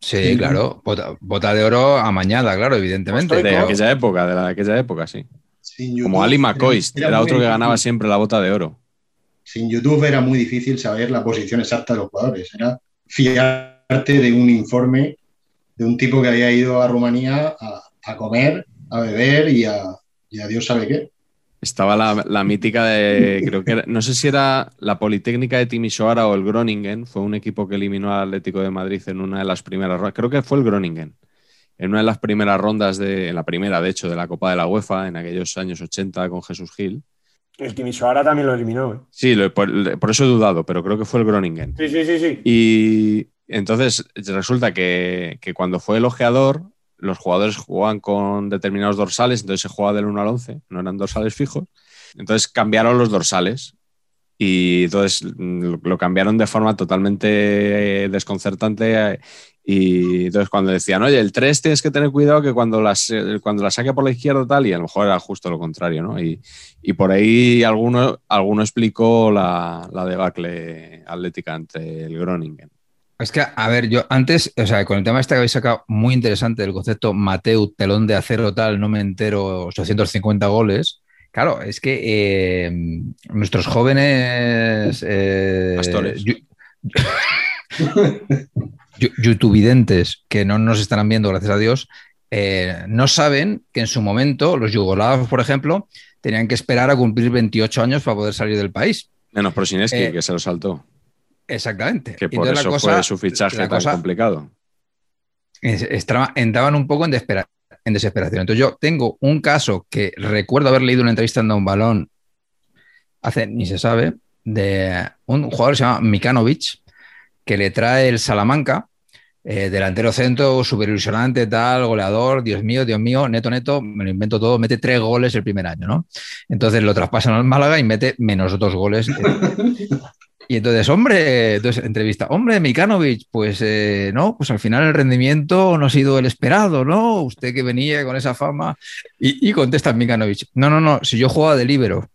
Sí, claro. Bota, bota de oro amañada, claro, evidentemente. De aquella época, de la de aquella época, sí. Sin Como Ali McCoist, era otro que ganaba siempre la bota de oro. Sin YouTube era muy difícil saber la posición exacta de los jugadores. Era fiarte de un informe de un tipo que había ido a Rumanía a, a comer, a beber y a, y a Dios sabe qué. Estaba la, la mítica de, creo que era- no sé si era la Politécnica de Timisoara o el Groningen, fue un equipo que eliminó al Atlético de Madrid en una de las primeras rondas, creo que fue el Groningen, en una de las primeras rondas, de, en la primera de hecho, de la Copa de la UEFA, en aquellos años 80 con Jesús Gil. El Timisoara también lo eliminó. ¿eh? Sí, lo- por, por eso he dudado, pero creo que fue el Groningen. Sí, sí, sí, sí. Y entonces resulta que, que cuando fue el ojeador, los jugadores jugaban con determinados dorsales, entonces se jugaba del 1 al 11, no eran dorsales fijos. Entonces cambiaron los dorsales y entonces mm, lo, cambiaron de forma totalmente eh, desconcertante. Y entonces cuando decían, oye, el 3 tienes que tener cuidado que cuando, las, eh, cuando la saque por la izquierda tal, y a lo mejor era justo lo contrario, ¿no? Y, y por ahí alguno, alguno explicó la, la debacle atlética entre el Groningen. Es que, a ver, yo antes, o sea, con el tema este que habéis sacado, muy interesante el concepto Mateu, telón de acero tal, no me entero, 850 goles. Claro, es que eh, nuestros jóvenes eh, Pastores. Youtuvidentes que no nos estarán viendo, gracias a Dios, eh, no saben que en su momento los yugoslavos, por ejemplo, tenían que esperar a cumplir 28 años para poder salir del país. Menos Prosineski, Eh, que se lo saltó. Exactamente. Que por entonces eso cosa- fue su fichaje tan cosa- complicado. entraban un poco en desesperación. Entonces yo tengo un caso que recuerdo haber leído una entrevista en un balón hace, ni se sabe, de un jugador que se llama Mikanovic, que le trae el Salamanca, eh, delantero centro, super ilusionante, tal, goleador, Dios mío, Dios mío, neto, neto, me lo invento todo, mete tres goles el primer año, ¿no? Entonces lo traspasan al Málaga y mete menos dos goles. Y entonces, hombre, entonces entrevista, hombre, Mikanovic, pues eh, no, pues al final el rendimiento no ha sido el esperado, ¿no? Usted que venía con esa fama. Y, contesta Mikanovic, no, no, no, si yo jugaba de líbero.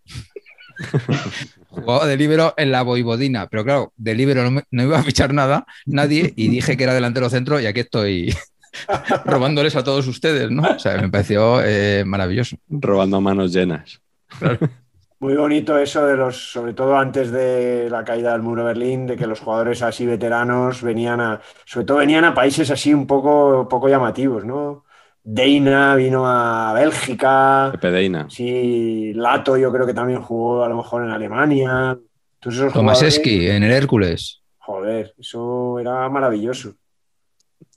[LAUGHS] jugaba de líbero en la Voivodina, pero claro, de no, me- no iba a fichar nada, nadie, y dije que era delantero centro y aquí estoy [LAUGHS] robándoles a todos ustedes, ¿no? O sea, me pareció eh, maravilloso. Robando a manos llenas. Muy bonito eso de los, sobre todo antes de la caída del muro de Berlín, de que los jugadores así veteranos venían a, sobre todo venían a países así un poco, poco llamativos, ¿no? Deina vino a Bélgica. Pepe Deina. Sí, Lato yo creo que también jugó a lo mejor en Alemania. Entonces Tomaseski en el Hércules. Joder, eso era maravilloso.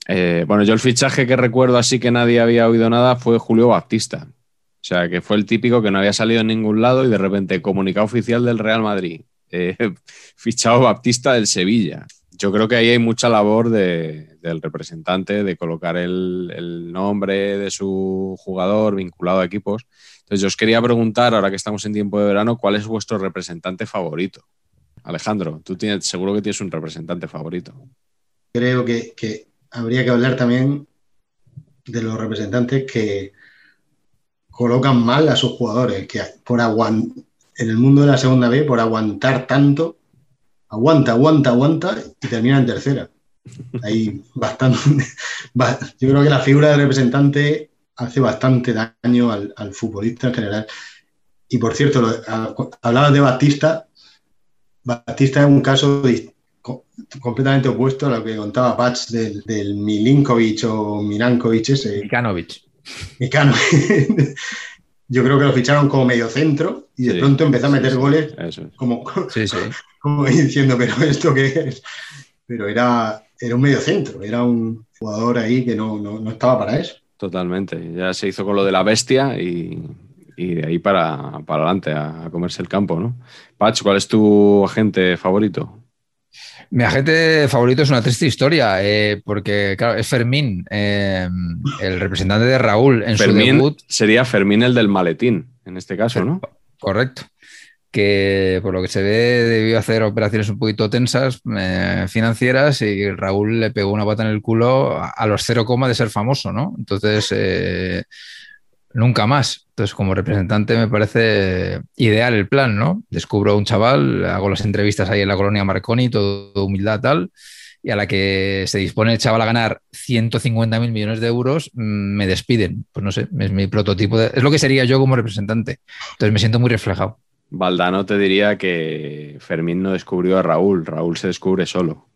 Eh, bueno, yo el fichaje que recuerdo así que nadie había oído nada fue Julio Baptista. O sea, que fue el típico que no había salido en ningún lado y de repente comunicado oficial del Real Madrid. eh, [LAUGHS] fichado Baptista del Sevilla. Yo creo que ahí hay mucha labor de- del representante de colocar el, nombre de su jugador vinculado a equipos. Entonces yo os quería preguntar, ahora que estamos en tiempo de verano, ¿cuál es vuestro representante favorito? Alejandro, tú tienes, seguro que tienes un representante favorito. Creo que, que habría que hablar también de los representantes que colocan mal a sus jugadores, que por aguant en el mundo de la segunda B, por aguantar tanto, aguanta, aguanta, aguanta y termina en tercera. Hay bastante. [LAUGHS] Yo creo que la figura del representante hace bastante daño al, al futbolista en general. Y por cierto, lo- hablabas de Batista. Batista es un caso completamente opuesto a lo que contaba Patch del, del Milinkovic o Mirankovic ese. Mikanovic. Mecano. [LAUGHS] Yo creo que lo ficharon como medio centro y de Sí, pronto empezó a meter sí, goles es. [LAUGHS] como, diciendo, pero ¿esto qué es? Pero era, era un medio centro, era un jugador ahí que no, no, no estaba para eso. Totalmente. Ya se hizo con lo de la bestia y, y de ahí para, para adelante a, a comerse el campo, ¿no? Patch, ¿cuál es tu agente favorito? Mi agente favorito es una triste historia, eh, porque claro, es Fermín, eh, el representante de Raúl en su Fermín debut. sería Fermín el del maletín, en este caso, ¿no? Correcto. Que por lo que se ve debió hacer operaciones un poquito tensas eh, financieras y Raúl le pegó una pata en el culo a, a los cero coma de ser famoso, ¿no? Entonces, nunca más. Entonces, como representante me parece ideal el plan, ¿no? Descubro a un chaval, hago las entrevistas ahí en la colonia Marconi, todo humildad tal, y a la que se dispone el chaval a ganar 150 mil millones de euros, mm, me despiden. Pues no sé, es mi prototipo, de- es lo que sería yo como representante. Entonces me siento muy reflejado. Valdano te diría que Fermín no descubrió a Raúl, Raúl se descubre solo.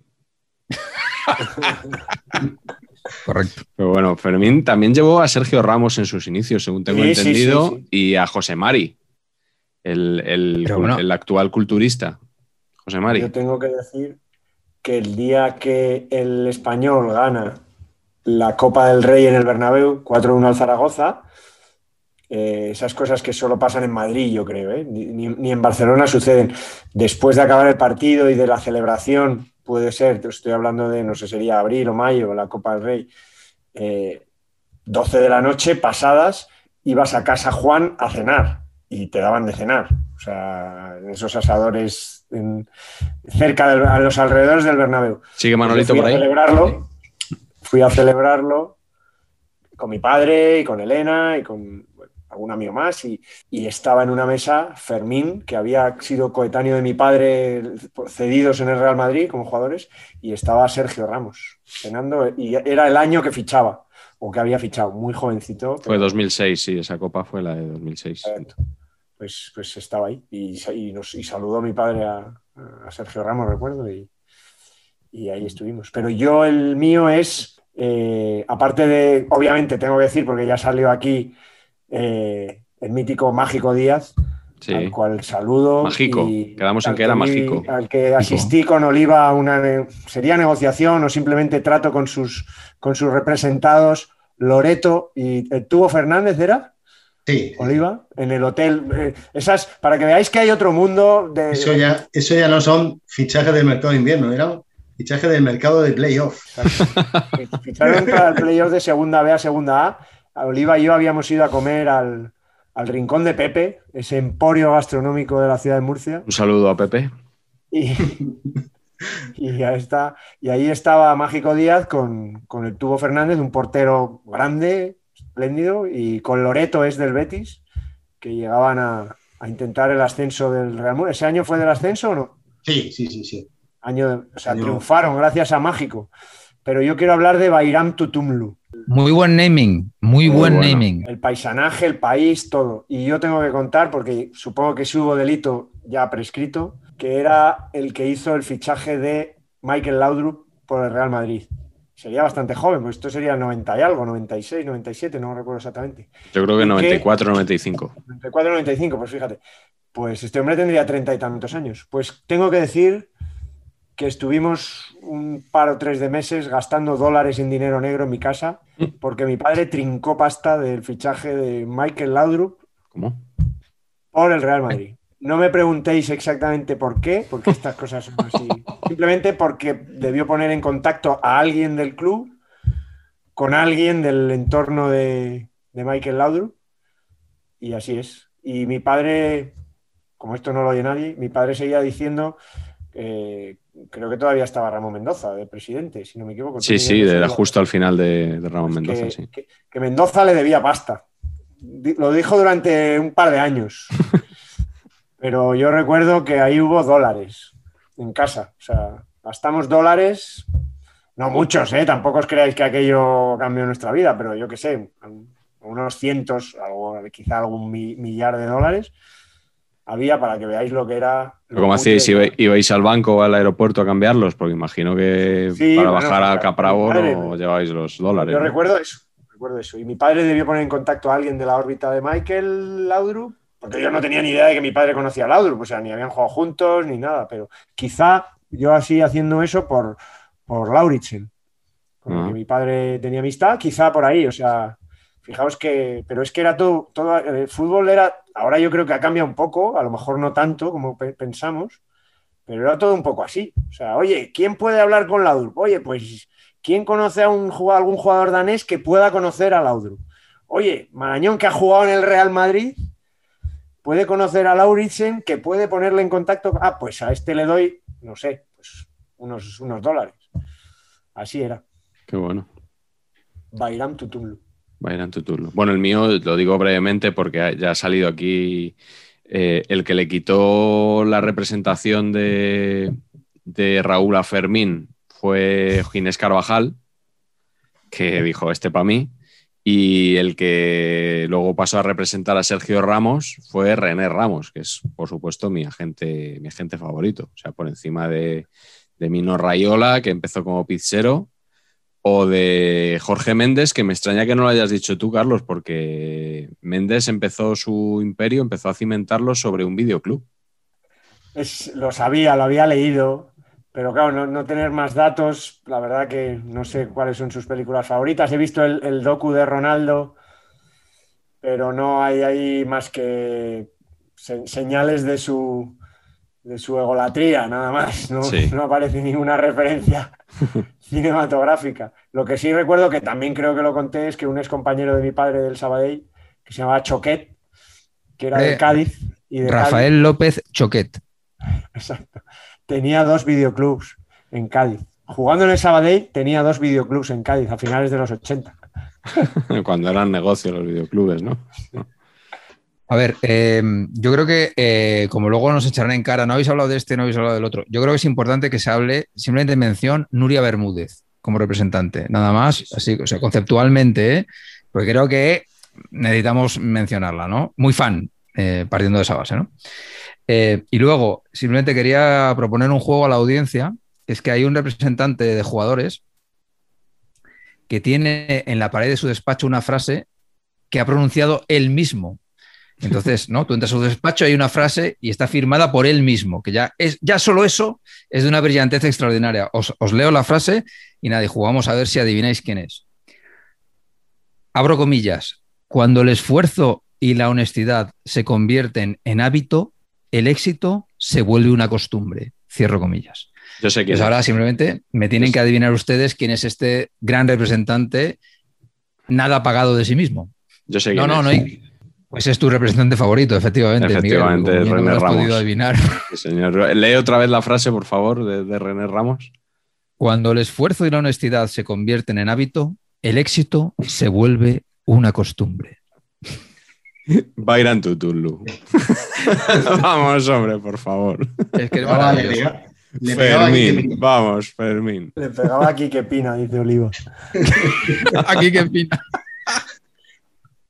[LAUGHS] Correcto. Pero bueno, Fermín también llevó a Sergio Ramos en sus inicios, según tengo Sí, entendido, sí, sí. y a José Mari, el, el- Pero bueno. el actual culturista. José Mari. Yo tengo que decir que el día que el español gana la Copa del Rey en el Bernabéu, 4-1 al Zaragoza, eh, esas cosas que solo pasan en Madrid, yo creo, ¿eh? ni- ni en Barcelona suceden. Después de acabar el partido y de la celebración, puede ser, te estoy hablando de, no sé, sería abril o mayo, la Copa del Rey, eh, 12 de la noche pasadas, ibas a casa Juan a cenar y te daban de cenar. O sea, en esos asadores en- cerca de a los alrededores del Bernabéu. Sigue Manolito por a ahí. celebrarlo, fui a celebrarlo con mi padre y con Elena y con bueno, algún amigo más y, y estaba en una mesa Fermín, que había sido coetáneo de mi padre cedidos en el Real Madrid como jugadores y estaba Sergio Ramos cenando y era el año que fichaba o que había fichado, muy jovencito. Fue pero- 2006, sí, esa copa fue la de 2006. talento. Pues, pues estaba ahí y, nos, y saludó a mi padre a, a Sergio Ramos, recuerdo, y, y ahí estuvimos. Pero yo el mío es, eh, aparte de, obviamente tengo que decir, porque ya salió aquí eh, el mítico Mágico Díaz, Sí. al cual saludo. Mágico, y quedamos en al que era mágico. Al que asistí con Oliva a una, sería negociación o simplemente trato con sus, con sus representados, Loreto y el Tubo Fernández, ¿era? Sí, Oliva, en el hotel. eh, esas, para que veáis que hay otro mundo de. eso ya, eso ya no son fichajes del mercado de invierno, eran fichajes del mercado de playoff. ficharon para el playoff de segunda B a segunda A. A Oliva y yo habíamos ido a comer al, al Rincón de Pepe, ese emporio gastronómico de la ciudad de Murcia. Un saludo a Pepe. Y, y, ya está, y ahí estaba Mágico Díaz con, con el Tubo Fernández, un portero grande, espléndido, y con Loreto es del Betis, que llegaban a, a intentar el ascenso del Real Murcia. ¿Ese año fue del ascenso o no? Sí, sí, sí, sí. Año, o sea, Año- triunfaron gracias a Mágico. Pero yo quiero hablar de Bairam Tutumlu. Muy buen naming, muy, Muy buen bueno. naming. El paisanaje, el país, todo. Y yo tengo que contar, porque supongo que sí hubo delito ya prescrito, que era el que hizo el fichaje de Michael Laudrup por el Real Madrid. Sería bastante joven, pues esto sería 90 y algo, 96, 97, no recuerdo exactamente. Yo creo que ¿Y qué? 94, 95. 94, 95, pues fíjate. Pues este hombre tendría treinta y tantos años. Pues tengo que decir que estuvimos un par o tres de meses gastando dólares en dinero negro en mi casa, porque mi padre trincó pasta del fichaje de Michael Laudrup ¿Cómo? por el Real Madrid. No me preguntéis exactamente por qué, porque estas cosas son así. [LAUGHS] Simplemente porque debió poner en contacto a alguien del club con alguien del entorno de, de Michael Laudrup. Y así es. Y mi padre, como esto no lo oye nadie, mi padre seguía diciendo, eh, creo que todavía estaba Ramón Mendoza de presidente, si no me equivoco. Sí, sí, de, justo al final de, de Ramón pues Mendoza, que, sí. que- que Mendoza le debía pasta. Lo dijo durante un par de años. [LAUGHS] Pero yo recuerdo que ahí hubo dólares en casa. O sea, gastamos dólares, no muchos, ¿eh? Tampoco os creáis que aquello cambió nuestra vida, pero yo qué sé, unos cientos, algo, quizá algún mi- millar de dólares había para que veáis lo que era. lo ¿Cómo cutre hacíais? que ¿Iba- era. ¿Ibais al banco o al aeropuerto a cambiarlos? Porque imagino que Sí, para bueno, bajar a Capravo no lleváis los dólares. Yo ¿no? recuerdo eso, recuerdo eso. Y mi padre debió poner en contacto a alguien de la órbita de Michael Laudrup, porque yo no tenía ni idea de que mi padre conocía a Laudrup, o sea, ni habían jugado juntos ni nada, pero quizá yo así haciendo eso por, por Lauritsen, con el Ah. que mi padre tenía amistad, quizá por ahí, o sea, fijaos que, pero es que era todo, todo, el fútbol era, ahora yo creo que ha cambiado un poco, a lo mejor no tanto como pe- pensamos, pero era todo un poco así. O sea, oye, ¿quién puede hablar con Laudrup? Oye, pues, ¿quién conoce a un, algún jugador danés que pueda conocer a Laudrup? Oye, Marañón, que ha jugado en el Real Madrid, puede conocer a Lauritsen, que puede ponerle en contacto. Ah, pues a este le doy, no sé, pues unos, unos dólares. Así era. Qué bueno. Bairam Tutumlu. Tuturlo. Bueno, el mío lo digo brevemente porque ya ha salido aquí eh, el que le quitó la representación de, de Raúl a Fermín fue Ginés Carvajal, que dijo este para mí, y el que luego pasó a representar a Sergio Ramos fue René Ramos, que es por supuesto mi agente, mi agente favorito, o sea, por encima de, de Mino Rayola, que empezó como pizzero, o de Jorge Méndez, que me extraña que no lo hayas dicho tú, Carlos, porque Méndez empezó su imperio, empezó a cimentarlo sobre un videoclub. Es, lo sabía, lo había leído, pero claro, no, no tener más datos, la verdad que no sé cuáles son sus películas favoritas. He visto el, el docu de Ronaldo, pero no hay ahí más que se- señales de su, de su egolatría, nada más. No, Sí. no aparece ninguna referencia [LAUGHS] cinematográfica. Lo que sí recuerdo, que también creo que lo conté, es que un ex compañero de mi padre del Sabadell, que se llamaba Choquet, que era de Eh, Cádiz, y de Cádiz- Rafael López Choquet. Exacto. Tenía dos videoclubs en Cádiz. Jugando en el Sabadell tenía dos videoclubs en Cádiz a finales de los 80. [LAUGHS] Cuando eran negocios los videoclubes, ¿no? A ver, eh, yo creo que eh, como luego nos echarán en cara, no habéis hablado de este, no habéis hablado del otro. Yo creo que es importante que se hable simplemente en mención Nuria Bermúdez como representante, nada más, así, o sea, conceptualmente, ¿eh? porque creo que necesitamos mencionarla, ¿no? Muy fan, eh, partiendo de esa base, ¿no? Eh, y luego, simplemente quería proponer un juego a la audiencia, es que hay un representante de jugadores que tiene en la pared de su despacho una frase que ha pronunciado él mismo. Entonces, ¿no? Tú entras a su despacho, hay una frase y está firmada por él mismo, que ya es, ya solo eso es de una brillantez extraordinaria. Os, os leo la frase y nada, y jugamos a ver si adivináis quién es. Abro comillas. Cuando el esfuerzo y la honestidad se convierten en hábito, el éxito se vuelve una costumbre. Cierro comillas. Yo sé que Pues ahora simplemente me tienen que adivinar ustedes quién es este gran representante nada pagado de sí mismo. yo sé No, quién no, es. no hay. Pues es tu representante favorito, efectivamente. Efectivamente, Miguel, ya no René lo has Ramos. podido adivinar. Sí, señor. Lee otra vez la frase, por favor, de, de René Ramos. Cuando el esfuerzo y la honestidad se convierten en hábito, el éxito se vuelve una costumbre. Bayram Tutulu. [LAUGHS] Vamos, hombre, por favor. Es que alegría. Le pegaba a Quique Fermín, vamos, Fermín. Le pegaba aquí que pina, dice Oliva. [LAUGHS] Aquí que pina.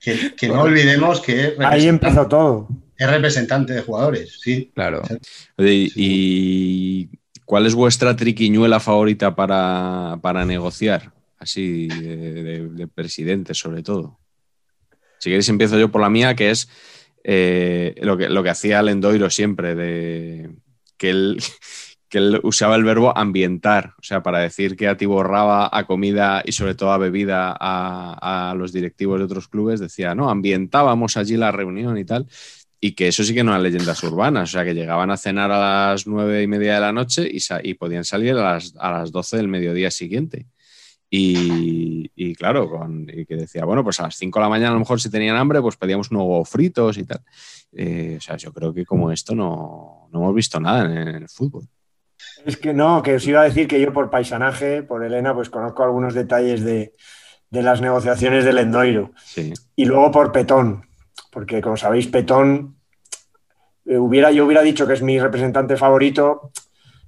Que, que no olvidemos que es Ahí representante, empezó todo. es representante de jugadores, sí. Claro. ¿y, y cuál es vuestra triquiñuela favorita para, para negociar? Así, de, de- de presidente, sobre todo. Si queréis, empiezo yo por la mía, que es eh, lo, que, lo que hacía Lendoiro siempre, de que él, que él usaba el verbo ambientar, o sea, para decir que atiborraba a comida y sobre todo a bebida a, los directivos de otros clubes, decía, no, ambientábamos allí la reunión y tal. Y que eso sí que no eran leyendas urbanas, o sea, que llegaban a cenar a las nueve y media de la noche y, podían salir a las, a las 12 del mediodía siguiente. Y, claro, y que decía, bueno, pues a las 5 de la mañana a lo mejor si tenían hambre, pues pedíamos unos huevos fritos y tal. Eh, o sea, yo creo que como esto no, no hemos visto nada en, el fútbol. Es que no, que os iba a decir que yo por paisanaje, por Elena, pues conozco algunos detalles de, de las negociaciones del Endoiro. Sí, Y luego por Petón, porque como sabéis, Petón, eh, hubiera, yo hubiera dicho que es mi representante favorito,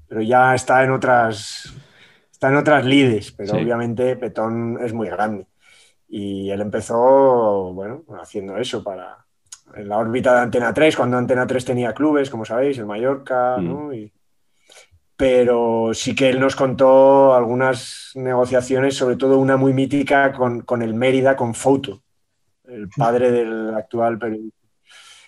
pero ya está en otras, está en otras lides, pero Sí. obviamente Petón es muy grande. Y él empezó, bueno, haciendo eso para en la órbita de Antena 3, cuando Antena 3 tenía clubes, como sabéis, el Mallorca, Mm. ¿no? Y- pero sí que él nos contó algunas negociaciones, sobre todo una muy mítica con, con el Mérida, con Fouto, el padre del actual periodista.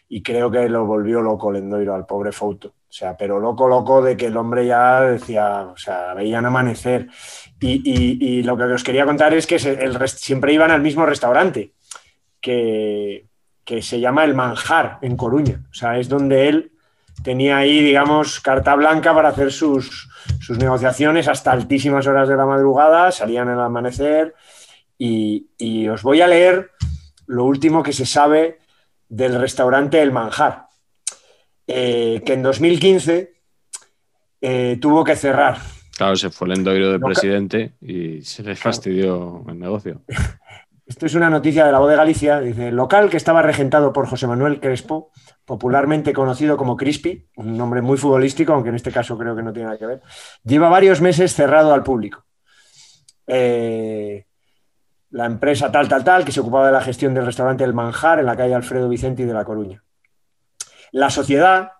Y creo que lo volvió loco Lendoiro al pobre Fouto. O sea, pero loco, loco de que el hombre ya decía, o sea, veían amanecer. Y, y- y lo que os quería contar es que se- el rest- siempre iban al mismo restaurante, que, que se llama El Manjar, en Coruña. O sea, es donde él tenía ahí, digamos, carta blanca para hacer sus, sus negociaciones hasta altísimas horas de la madrugada, salían al amanecer. Y, y os voy a leer lo último que se sabe del restaurante El Manjar, eh, que en 2015 eh, tuvo que cerrar. claro, se fue el endoiro de presidente y se le fastidió el negocio. [LAUGHS] Esto es una noticia de la voz de Galicia. Dice, local que estaba regentado por José Manuel Crespo, popularmente conocido como Crispy, un nombre muy futbolístico, aunque en este caso creo que no tiene nada que ver, lleva varios meses cerrado al público. Eh, la empresa tal, tal, tal, que se ocupaba de la gestión del restaurante El Manjar en la calle Alfredo Vicente de La Coruña. La sociedad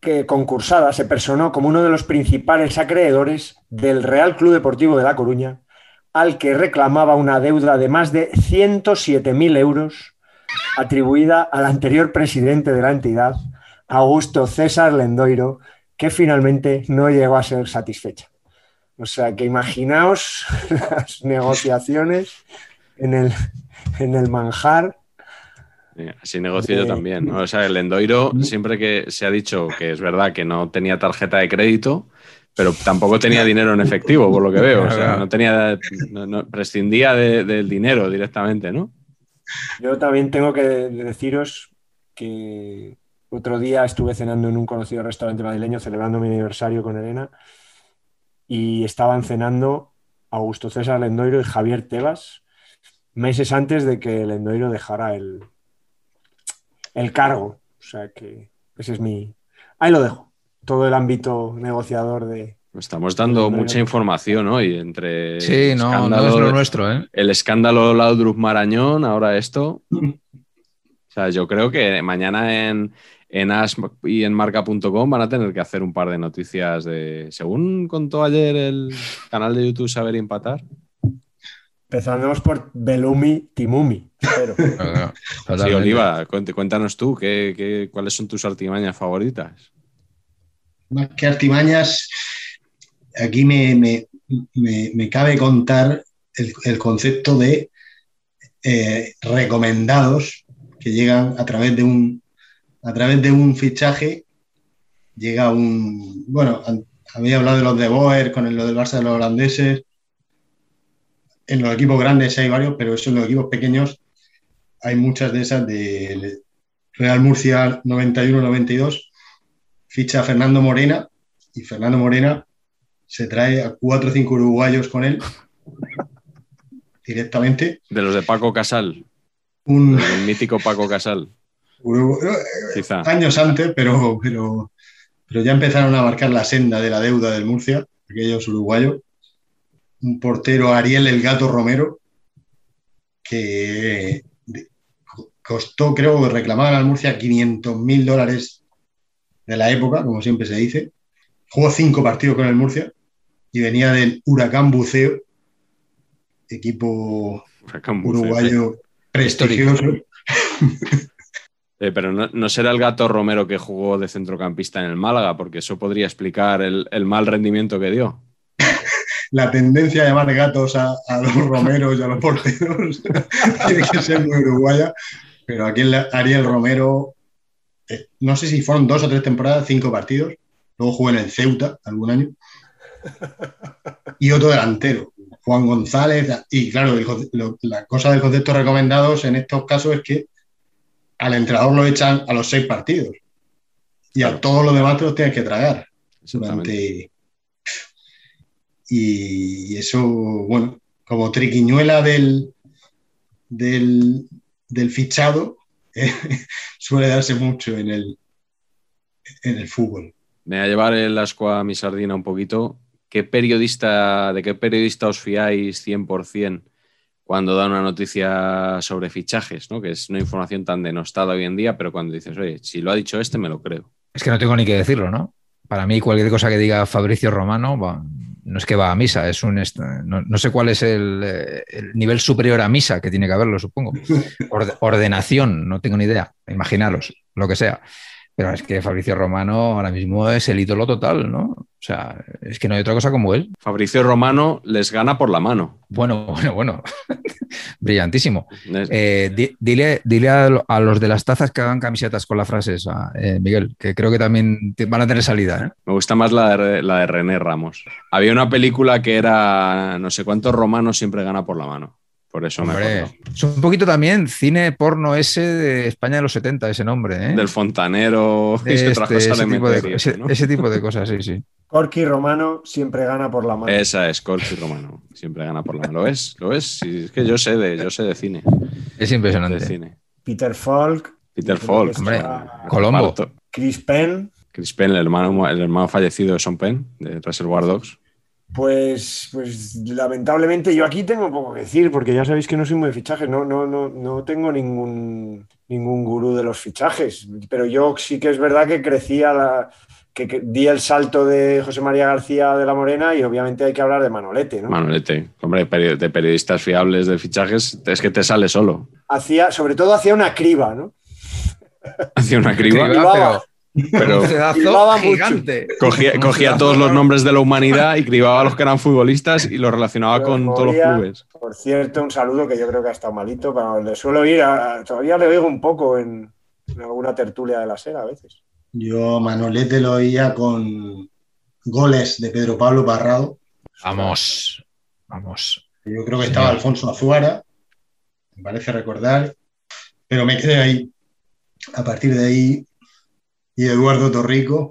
que concursada se personó como uno de los principales acreedores del Real Club Deportivo de La Coruña, al que reclamaba una deuda de más de 107.000 euros atribuida al anterior presidente de la entidad, Augusto César Lendoiro, que finalmente no llegó a ser satisfecha. O sea que imaginaos [LAUGHS] las negociaciones en el, en el manjar. Eh, Así negocio yo De- también. ¿no? [LAUGHS] O sea, el endoiro, siempre que se ha dicho que es verdad que no tenía tarjeta de crédito, pero tampoco tenía dinero en efectivo, por lo que veo. O sea, no tenía, no- no- prescindía de- del dinero directamente, ¿no? Yo también tengo que deciros que otro día estuve cenando en un conocido restaurante madrileño celebrando mi aniversario con Elena y estaban cenando Augusto César Lendoiro y Javier Tebas meses antes de que Lendoiro dejara el, el cargo. O sea que ese es mi... Ahí lo dejo. Todo el ámbito negociador de... Estamos dando mucha información hoy entre Sí, el no, no escándalo es lo nuestro, ¿eh? el escándalo Laudrup Marañón, ahora esto. O sea, yo creo que mañana en, en As y en marca.com van a tener que hacer un par de noticias de. Según contó ayer el canal de YouTube Saber y Empatar. Empezamos por Belumi Timumi. Pero... Sí. Oliva, cuént- cuéntanos tú qué, qué- cuáles son tus artimañas favoritas. Más que artimañas, aquí me, me- me- me cabe contar el, el concepto de eh, recomendados que llegan a través de un a través de un fichaje. Llega un bueno había hablado de los de Boer con el- lo del Barça de los holandeses. En los equipos grandes hay varios pero eso en los equipos pequeños hay muchas de esas de Real Murcia 91-92 ficha a Fernando Morena y Fernando Morena se trae a cuatro o cinco uruguayos con él directamente. De los de Paco Casal, Un el mítico Paco Casal, Urugu- quizá. años antes, pero, pero pero ya empezaron a marcar la senda de la deuda del Murcia, aquellos uruguayos. Un portero, Ariel El Gato Romero, que costó, creo que reclamaban al Murcia 500 mil dólares de la época, como siempre se dice. Jugó cinco partidos con el Murcia y venía del Huracán Buceo, equipo Huracán Buceo. uruguayo prestigioso. [LAUGHS] Eh, pero no, no será el gato Romero que jugó de centrocampista en el Málaga, porque eso podría explicar el, el mal rendimiento que dio. La tendencia a llamar gatos a, a los romeros y a los porteros [LAUGHS] tiene que ser muy uruguaya, pero aquí el Ariel Romero, eh, no sé si fueron dos o tres temporadas, cinco partidos, luego jugó en el Ceuta algún año, [LAUGHS] y otro delantero, Juan González, y claro, el conce- lo- la cosa del concepto recomendados en estos casos es que al entrenador lo echan a los seis partidos. Y a todos los demás te los tienes que tragar durante... Y, y eso, bueno, como triquiñuela del, del, del fichado, eh, [LAUGHS] suele darse mucho en el, en el fútbol. Me voy a llevar el asco a mi sardina un poquito. ¿Qué periodista, ¿De qué periodista os fiáis 100% cuando da una noticia sobre fichajes? ¿no? Que es una información tan denostada hoy en día, pero cuando dices, oye, si lo ha dicho este, me lo creo. Es que no tengo ni que decirlo, ¿no? Para mí, cualquier cosa que diga Fabricio Romano, va- no es que va a misa, es un. No, no sé cuál es el, eh, el nivel superior a misa que tiene que haberlo, supongo. [LAUGHS] Orde- ordenación, no tengo ni idea. Imaginaros, lo que sea. Pero es que Fabricio Romano ahora mismo es el ídolo total, ¿no? O sea, es que no hay otra cosa como él. Fabricio Romano les gana por la mano. Bueno, [LAUGHS] bueno, bueno. Brillantísimo. Eh, di- dile dile a, lo- a los de las tazas que hagan camisetas con la frase esa, eh, Miguel, que creo que también te- van a tener salida. ¿eh? Me gusta más la de, la de René Ramos. Había una película que era no sé cuántos romanos siempre gana por la mano. Por eso me acuerdo. es un poquito también cine porno ese de España de los 70, ese nombre. ¿eh? Del fontanero y Este, otras cosas ese, tipo de, tipo de cosas, sí, sí. [LAUGHS] Corky Romano siempre gana por la mano. Esa es Corky Romano. Siempre gana por la mano. ¿Lo ves? ¿Lo? Sí, es que yo sé de, yo sé de cine. Es De impresionante. cine. Peter Falk, Peter Falk. Hombre, Colombo. Chris Penn. Chris Penn, el hermano, el hermano fallecido de Sean Penn, de Reservoir Dogs. Pues, pues lamentablemente yo aquí tengo poco que decir, porque ya sabéis que no soy muy de fichajes, no, no, no, no tengo ningún, ningún gurú de los fichajes, pero yo sí que es verdad que crecía la, que, que di el salto de José María García de la Morena y obviamente hay que hablar de Manolete, ¿no? Manolete. Hombre, de periodistas fiables de fichajes, es que te sale solo. Hacía, sobre todo hacía una criba, ¿no? [LAUGHS] Hacía una criba, Cribaba. pero un gigante. cogía, cogía todos los nombres de la humanidad y cribaba a los que eran futbolistas y los relacionaba con todos los clubes. Por cierto, un saludo que yo creo que ha estado malito, pero le suelo ir, a- todavía le oigo un poco en, en alguna tertulia de la SER a veces. Yo a Manolete lo oía con goles de Pedro Pablo Parrado. Vamos, vamos. Yo creo que estaba Alfonso Azuara, me parece recordar, pero me quedé ahí. A partir de ahí, y Eduardo Torrico.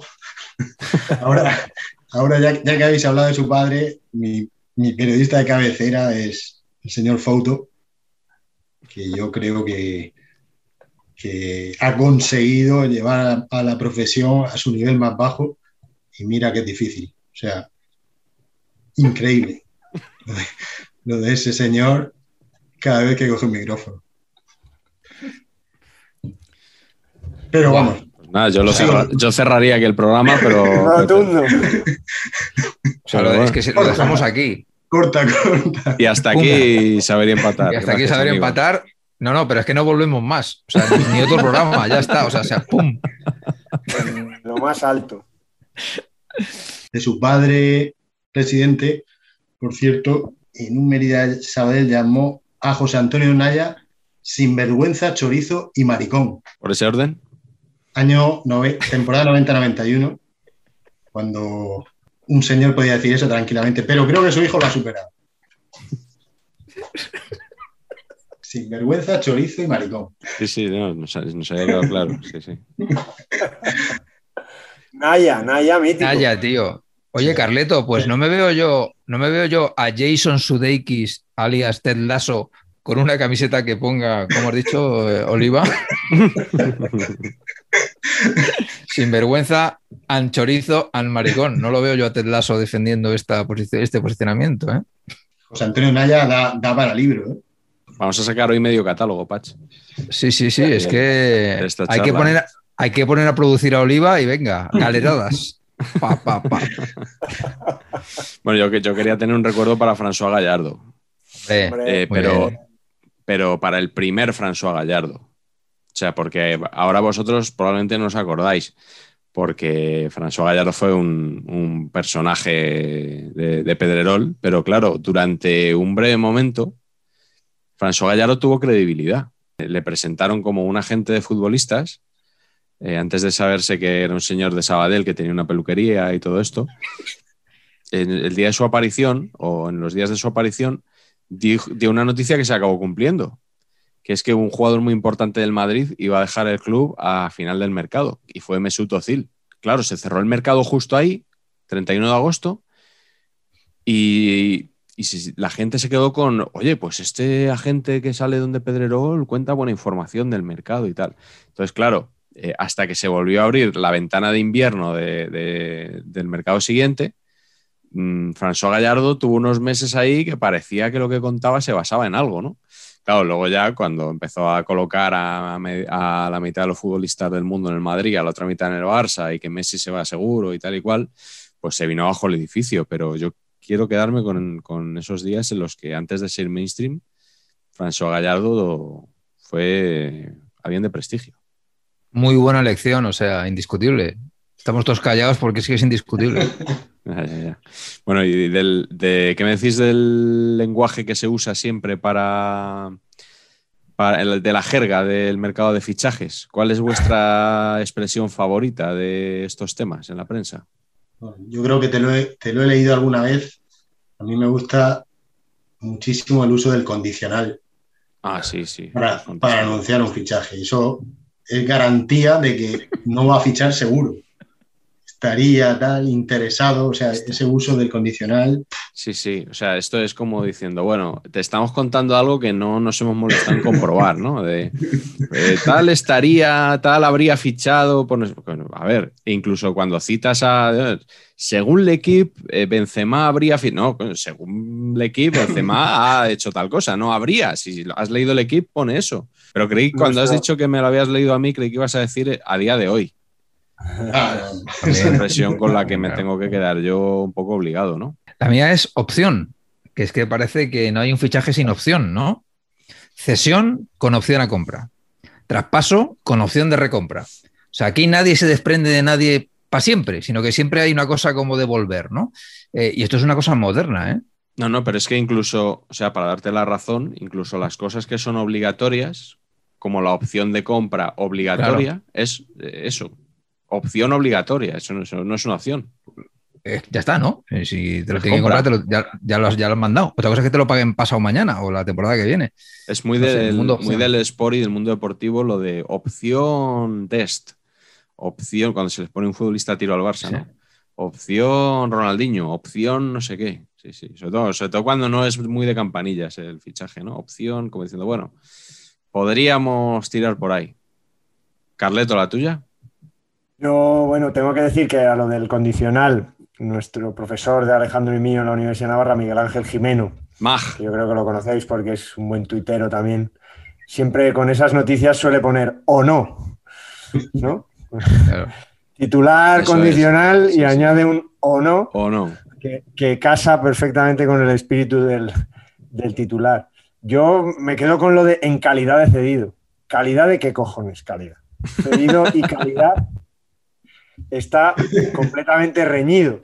[LAUGHS] ahora, ahora ya, ya que habéis hablado de su padre, mi, mi periodista de cabecera es el señor Fouto, que yo creo que, que ha conseguido llevar a, a la profesión a su nivel más bajo y mira que es difícil. O sea, increíble lo de, lo de ese señor cada vez que coge un micrófono. Pero vamos, nada, yo, lo Sí. cerra- yo cerraría aquí el programa, pero. Rotundo. O sea, Pero lo- bueno. es que si- lo dejamos aquí. corta, corta. Y hasta aquí saber empatar. Y hasta aquí saber amigo. empatar. No, no, pero es que no volvemos más. O sea, ni, otro programa, ya está. O sea, o sea, ¡pum! lo más alto. De su padre, presidente, por cierto, en un Mérida Sabadell llamó a José Antonio Naya sinvergüenza, chorizo y maricón. ¿Por ese orden? Año nove- temporada 90-91, cuando un señor podía decir eso tranquilamente, pero creo que su hijo lo ha superado. Sinvergüenza, chorizo y maricón. Sí, sí, no, nos, ha- nos había quedado claro. Sí, sí. Naya, Naya mítico. Ah, ya, tío. Oye, Carleto, pues no me veo yo, no me veo yo a Jason Sudeikis, alias Ted Lasso, con una camiseta que ponga, como has dicho, eh, Oliva. [LAUGHS] Sin vergüenza, anchorizo, al maricón. No lo veo yo a Ted Lasso defendiendo esta posici- este posicionamiento. ¿eh? José Antonio Naya da, da para libro. ¿eh? Vamos a sacar hoy medio catálogo, Patch. Sí, sí, sí. Es que hay que, poner, hay que poner a producir a Oliva y venga, galeradas. [LAUGHS] Pa, pa, pa. Bueno, yo, yo quería tener un recuerdo para François Gallardo, Hombre, eh, pero, bien. Pero para el primer François Gallardo. O sea, porque ahora vosotros probablemente no os acordáis, porque François Gallardo fue un, personaje de, de Pedrerol, pero claro, durante un breve momento, François Gallardo tuvo credibilidad. Le presentaron como un agente de futbolistas, eh, antes de saberse que era un señor de Sabadell que tenía una peluquería y todo esto. En el día de su aparición, o en los días de su aparición, dijo- dio una noticia que se acabó cumpliendo, que es que un jugador muy importante del Madrid iba a dejar el club a final del mercado, y fue Mesut Özil. Claro, se cerró el mercado justo ahí, 31 de agosto, y, y si- la gente se quedó con, oye, pues este agente que sale donde Pedrerol cuenta buena información del mercado y tal. Entonces, claro, eh, hasta que se volvió a abrir la ventana de invierno de- de- del mercado siguiente, mm, François Gallardo tuvo unos meses ahí que parecía que lo que contaba se basaba en algo, ¿no? Claro, luego ya cuando empezó a colocar a, la mitad de los futbolistas del mundo en el Madrid, a la otra mitad en el Barça y que Messi se va seguro y tal y cual, pues se vino abajo el edificio. Pero yo quiero quedarme con, con esos días en los que antes de ser mainstream, François Gallardo fue alguien de prestigio. Muy buena elección, o sea, indiscutible. Estamos todos callados porque es que es indiscutible. [LAUGHS] Bueno, y del, de, ¿qué me decís del lenguaje que se usa siempre para, para el, de la jerga del mercado de fichajes? ¿Cuál es vuestra [LAUGHS] expresión favorita de estos temas en la prensa? Yo creo que te lo, he, te lo he leído alguna vez. A mí me gusta muchísimo el uso del condicional Ah, sí, sí. para, para anunciar un fichaje. Eso es garantía de que no va a fichar seguro. Estaría tal interesado, o sea, ese uso del condicional. Sí, sí. O sea, esto es como diciendo, bueno, te estamos contando algo que no nos hemos molestado en comprobar, ¿no? De eh, tal estaría, tal habría fichado. Por... bueno, a ver, incluso cuando citas a. Según L'Equipe, eh, Benzema habría. No, según L'Equipe, Benzema [LAUGHS] ha hecho tal cosa. No habría. Si has leído L'Equipe, pone eso. Pero creí, cuando has dicho que me lo habías leído a mí, creí que ibas a decir eh, a día de hoy. [LAUGHS] Ah, Es la impresión con la que me tengo que quedar yo un poco obligado, ¿no? La mía es opción, que es que parece que no hay un fichaje sin opción, ¿no? Cesión con opción a compra. Traspaso con opción de recompra. O sea, aquí nadie se desprende de nadie para siempre, sino que siempre hay una cosa como de volver, ¿no? Eh, y esto es una cosa moderna, ¿eh? No, no, pero es que incluso, o sea, para darte la razón, incluso las cosas que son obligatorias, como la opción de compra obligatoria, es eh, eso, opción obligatoria, eso no, eso no es una opción. Eh, ya está, ¿no? Eh, Si te lo tienen que compra. comprar, te lo- ya, ya lo has, ya lo has mandado. Otra cosa es que te lo paguen pasado mañana o la temporada que viene. Es muy, No del, el mundo muy del sport y del mundo deportivo lo de opción test, opción, cuando se les pone un futbolista a tiro al Barça, Sí. ¿no? Opción Ronaldinho, opción no sé qué. Sí, sí, sobre todo, sobre todo cuando no es muy de campanillas el fichaje, ¿no? Opción, como diciendo, bueno, podríamos tirar por ahí. Carleto, ¿la tuya? Yo, bueno, tengo que decir que a lo del condicional, nuestro profesor de Alejandro y mío en la Universidad de Navarra, Miguel Ángel Jimeno, Mag. que yo creo que lo conocéis porque es un buen tuitero también, siempre con esas noticias suele poner o no, ¿no? Claro. [LAUGHS] Titular, Eso condicional es. Y añade un o no ¿O no? que, que casa perfectamente con el espíritu del, del titular. Yo me quedo con lo de en calidad de cedido. ¿Calidad de qué cojones? Calidad. Cedido y calidad está completamente reñido.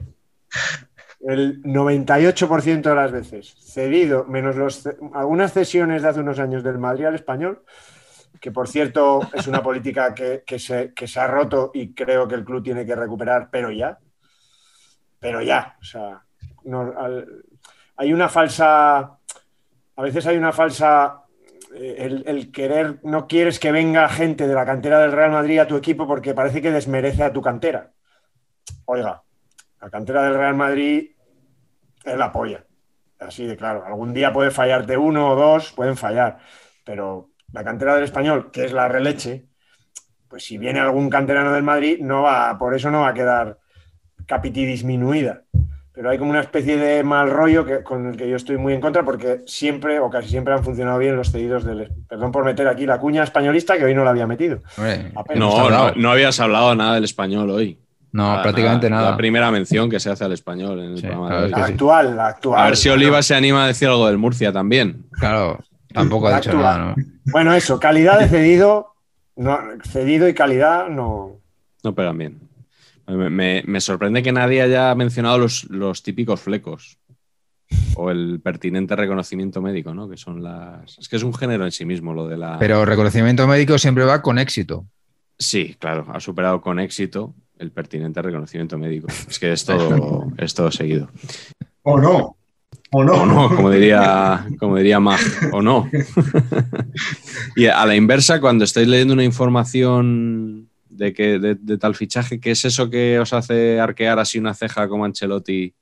El 98% de las veces. Cedido, menos los, algunas cesiones de hace unos años del Madrid al español, que por cierto es una política que, que se, que se ha roto y creo que el club tiene que recuperar, pero ya. Pero ya. O sea, no- hay una falsa. A veces hay una falsa. Eh, El, querer, no quieres que venga gente de la cantera del Real Madrid a tu equipo porque parece que desmerece a tu cantera. Oiga, la cantera del Real Madrid es la polla. Así de claro. Algún día puede fallarte uno o dos, pueden fallar. Pero la cantera del español, que es la releche, pues si viene algún canterano del Madrid, no va, por eso no va a quedar capiti disminuida. Pero hay como una especie de mal rollo que, con el que yo estoy muy en contra porque siempre o casi siempre han funcionado bien los cedidos del... Perdón por meter aquí la cuña españolista que hoy no la había metido. No, no, no habías hablado nada del español hoy. no, prácticamente nada. La primera mención que se hace al español en el Sí, programa. claro, de. La sí. actual, la actual. A ver si Oliva se anima a decir algo del Murcia también. Claro, tampoco ha dicho Actual. nada, ¿no? Bueno, eso, calidad de cedido, no, cedido y calidad no. No pegan bien. Me, sorprende que nadie haya mencionado los, los típicos flecos o el pertinente reconocimiento médico, ¿no? Que son las. Es que es un género en sí mismo lo de la. Pero reconocimiento médico siempre va con éxito. Sí, claro, ha superado con éxito el pertinente reconocimiento médico. Es que es todo, [LAUGHS] es todo seguido. O no. O no. O no, como diría, como diría Mag, o no. [LAUGHS] [LAUGHS] y a la inversa, cuando estáis leyendo una información de, que, de, de tal fichaje, ¿qué es eso que os hace arquear así una ceja como Ancelotti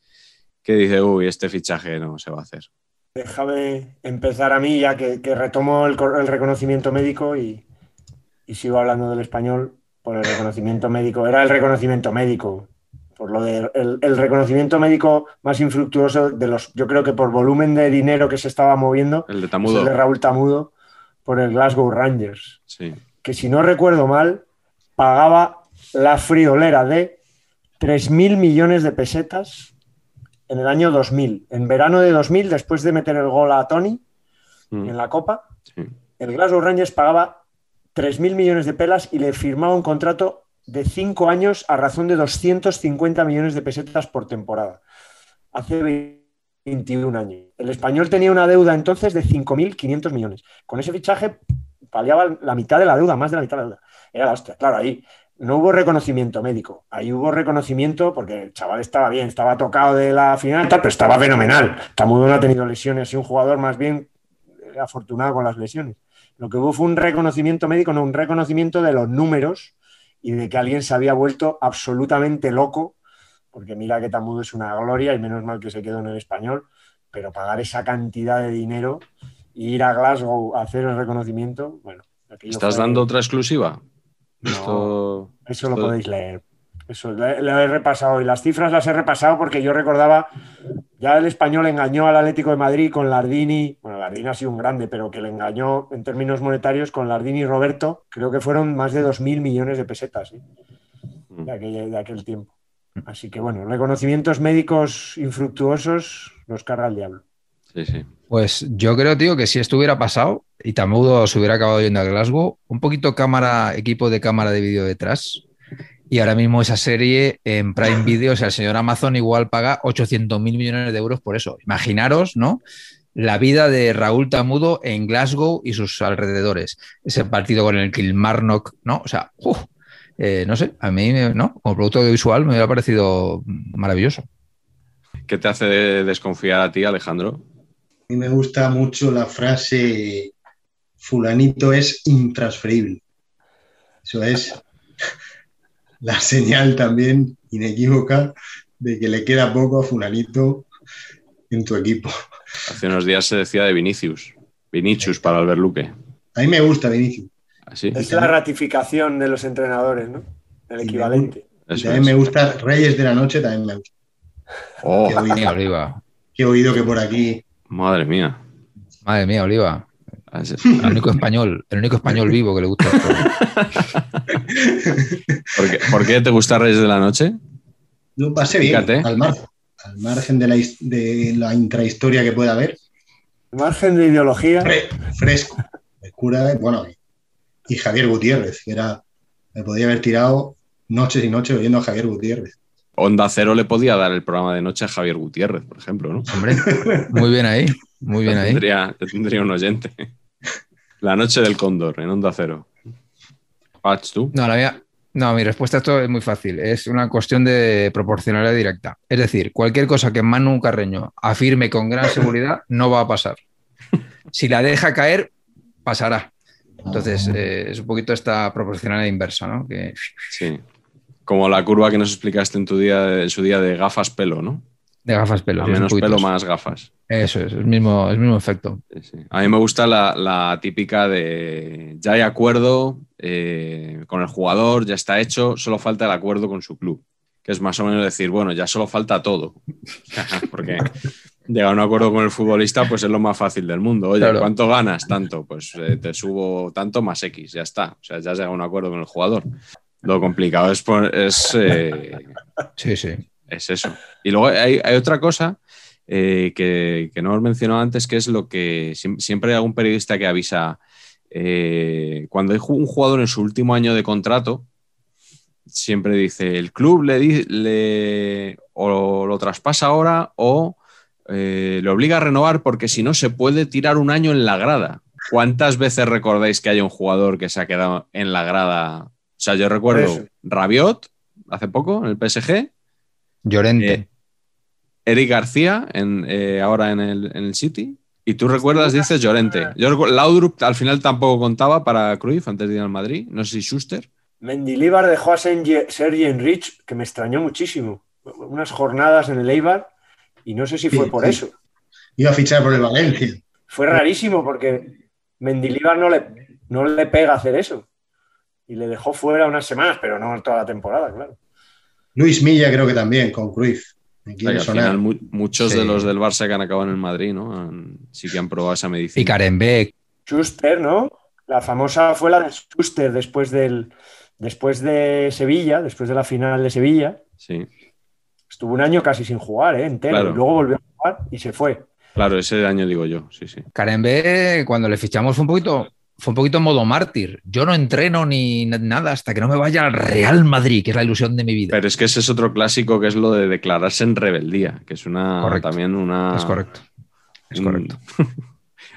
que dice, uy, este fichaje no se va a hacer? Déjame empezar a mí, ya que, que retomo el, reconocimiento médico y, y sigo hablando del español por el reconocimiento médico. Era el reconocimiento médico, por lo de el, reconocimiento médico más infructuoso de los, yo creo que por volumen de dinero que se estaba moviendo, El de es el Tamudo. de Raúl Tamudo por el Glasgow Rangers. Sí. que si no recuerdo mal, pagaba la friolera de 3.000 millones de pesetas en el año 2000. En verano de 2000, después de meter el gol a Tony Mm, en la Copa, sí. el Glasgow Rangers pagaba 3.000 millones de pelas y le firmaba un contrato de 5 años a razón de 250 millones de pesetas por temporada. Hace 21 años. El español tenía una deuda entonces de 5.500 millones. Con ese fichaje paliaba la mitad de la deuda, más de la mitad de la deuda. Era la hostia. Claro, ahí no hubo reconocimiento médico. Ahí hubo reconocimiento porque el chaval estaba bien, estaba tocado de la final, tal, pero estaba fenomenal. Tamudo no ha tenido lesiones y un jugador más bien eh, afortunado con las lesiones. Lo que hubo fue un reconocimiento médico, no un reconocimiento de los números y de que alguien se había vuelto absolutamente loco, porque mira que Tamudo es una gloria y menos mal que se quedó en el español, pero pagar esa cantidad de dinero e ir a Glasgow a hacer el reconocimiento, bueno. ¿Estás fue- dando otra exclusiva? No. Esto- Eso lo podéis leer. Eso lo he, repasado y las cifras las he repasado porque yo recordaba, ya el español engañó al Atlético de Madrid con Lardini, bueno, Lardini ha sido un grande, pero que le engañó en términos monetarios con Lardini y Roberto, creo que fueron más de 2.000 millones de pesetas ¿eh? Mm. de, aquel, de aquel tiempo. Así que bueno, reconocimientos médicos infructuosos los carga el diablo. Sí, sí. Pues yo creo, tío, que si esto hubiera pasado y Tamudo se hubiera acabado yendo a Glasgow, un poquito cámara, equipo de cámara de vídeo detrás. Y ahora mismo esa serie en Prime Video, o sea, el señor Amazon igual paga 800 mil millones de euros por eso. Imaginaros, ¿no? La vida de Raúl Tamudo en Glasgow y sus alrededores. Ese partido con el Kilmarnock, ¿no? O sea, uf, eh, no sé, a mí, ¿no? Como producto audiovisual me hubiera parecido maravilloso. ¿Qué te hace de- desconfiar a ti, Alejandro? A mí me gusta mucho la frase fulanito es intransferible. Eso es [LAUGHS] la señal también inequívoca de que le queda poco a fulanito en tu equipo. Hace unos días se decía de Vinicius. Vinicius para Albert Luque. A mí me gusta Vinicius. Así. Es la ratificación de los entrenadores, ¿no? El equivalente. Y también me gusta Reyes de la Noche, también me gusta. Oh, Que he oído, Oliva. que he oído que por aquí madre mía. Madre mía, Oliva. Así- El único español, el único español vivo que le gusta. [LAUGHS] ¿Por qué, por qué te gusta Reyes de la Noche? no pase bien Fíjate. al margen, al margen de la, his- de la intrahistoria que pueda haber. Margen de ideología. Fre- fresco. El cura, bueno, y Javier Gutiérrez, que era, me podía haber tirado noches y noches oyendo a Javier Gutiérrez. Onda Cero le podía dar el programa de noche a Javier Gutiérrez, por ejemplo, ¿no? Hombre, muy bien ahí, muy bien ahí. Tendría un oyente. La noche del cóndor en Onda Cero. Patch, tú. No, la mía, no, mi respuesta a esto es muy fácil. Es una cuestión de proporcionalidad directa. Es decir, cualquier cosa que Manu Carreño afirme con gran [LAUGHS] seguridad no va a pasar. Si la deja caer, pasará. Entonces, eh, es un poquito esta proporcionalidad inversa, ¿no? Que Sí. Como la curva que nos explicaste en tu día, en su día de gafas pelo, ¿no? De gafas pelo. A sí, menos pelo, más gafas. Eso es, el mismo, el mismo efecto. Sí, sí. A mí me gusta la, la típica de ya hay acuerdo, eh, con el jugador, ya está hecho, solo falta el acuerdo con su club, que es más o menos decir, bueno, ya solo falta todo, [LAUGHS] porque llegar a un acuerdo con el futbolista pues es lo más fácil del mundo. Oye, Claro. ¿cuánto ganas? Tanto, pues eh, te subo tanto más X, ya está, o sea, ya has llegado a un acuerdo con el jugador. Lo complicado es, pon- es eh, Sí, sí. Es eso. Y luego hay, hay otra cosa eh, que, que no hemos mencionado antes, que es lo que siem- siempre hay algún periodista que avisa eh, cuando hay un jugador en su último año de contrato, siempre dice el club le, le- o lo traspasa ahora o eh, le obliga a renovar porque si no se puede tirar un año en la grada. ¿Cuántas veces recordáis que hay un jugador que se ha quedado en la grada? O sea, yo recuerdo. Rabiot hace poco en el PSG, Llorente. eh, Eric García en, eh, ahora en el, en el City. Y tú recuerdas, dices Llorente. Yo recu- Laudrup al final tampoco contaba para Cruyff antes de ir al Madrid. No sé si Schuster. Mendilibar dejó a Sergi Sergi Enrich, que me extrañó muchísimo. Unas jornadas en el Eibar y no sé si fue Sí, por sí. eso. Iba a fichar por el Valencia. Fue rarísimo porque Mendilibar no le, no le pega hacer eso. Y le dejó fuera unas semanas, pero no toda la temporada, claro. Luis Milla creo que también, con Cruyff. Me O sea, al sonar. final mu- muchos Sí. de los del Barça que han acabado en el Madrid, ¿no? Han- sí que han probado esa medicina. Y Karenbeck. Schuster, ¿no? La famosa fue la de Schuster después del después de Sevilla, después de la final de Sevilla. Sí, Estuvo un año casi sin jugar, ¿eh? Entero. Claro. Y luego volvió a jugar y se fue. claro, ese año digo yo, sí, sí. Karenbeck, cuando le fichamos, fue un poquito. Fue un poquito en modo mártir. Yo no entreno ni nada hasta que no me vaya al Real Madrid, que es la ilusión de mi vida. Pero es que ese es otro clásico que es lo de declararse en rebeldía, que es una Correcto. también una. Es correcto. Es correcto. [LAUGHS]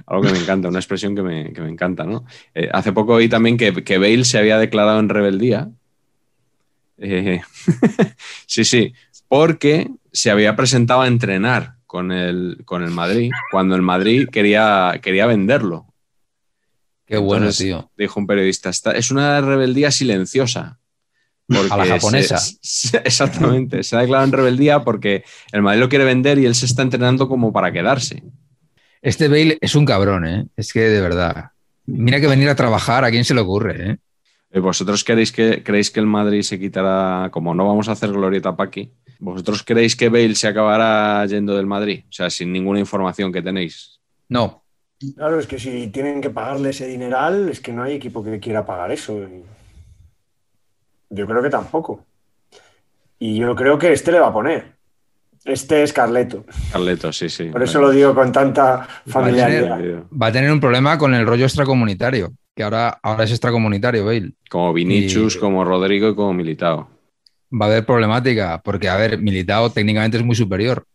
algo que me encanta, una expresión que me, que me encanta, ¿no? Eh, hace poco oí también que, que Bale se había declarado en rebeldía. Eh, [LAUGHS] sí, sí, porque se había presentado a entrenar con el, con el Madrid cuando el Madrid quería, quería venderlo. Qué bueno, Entonces, tío. Dijo un periodista, "Está- es una rebeldía silenciosa. porque A la japonesa. se- [LAUGHS] se- exactamente, se ha declarado en rebeldía porque el Madrid lo quiere vender y él se está entrenando como para quedarse. Este Bale es un cabrón, ¿eh? Es que de verdad. Mira que venir a trabajar, ¿a quién se le ocurre? ¿eh? Eh, ¿Vosotros queréis que, creéis que el Madrid se quitará, como no vamos a hacer glorieta pa' aquí, ¿vosotros creéis que Bale se acabará yendo del Madrid? O sea, sin ninguna información que tenéis. No, Claro, es que si tienen que pagarle ese dineral, es que no hay equipo que quiera pagar eso. Yo creo que tampoco. Y yo creo que este le va a poner. Este es Carleto. Carleto, sí, sí. Por eso lo digo con tanta familiaridad. Va a tener un problema con el rollo extracomunitario, que ahora, ahora es extracomunitario, Bale. Como Vinicius, Y- como Rodrigo y como Militao. Va a haber problemática, porque, a ver, Militao técnicamente es muy superior.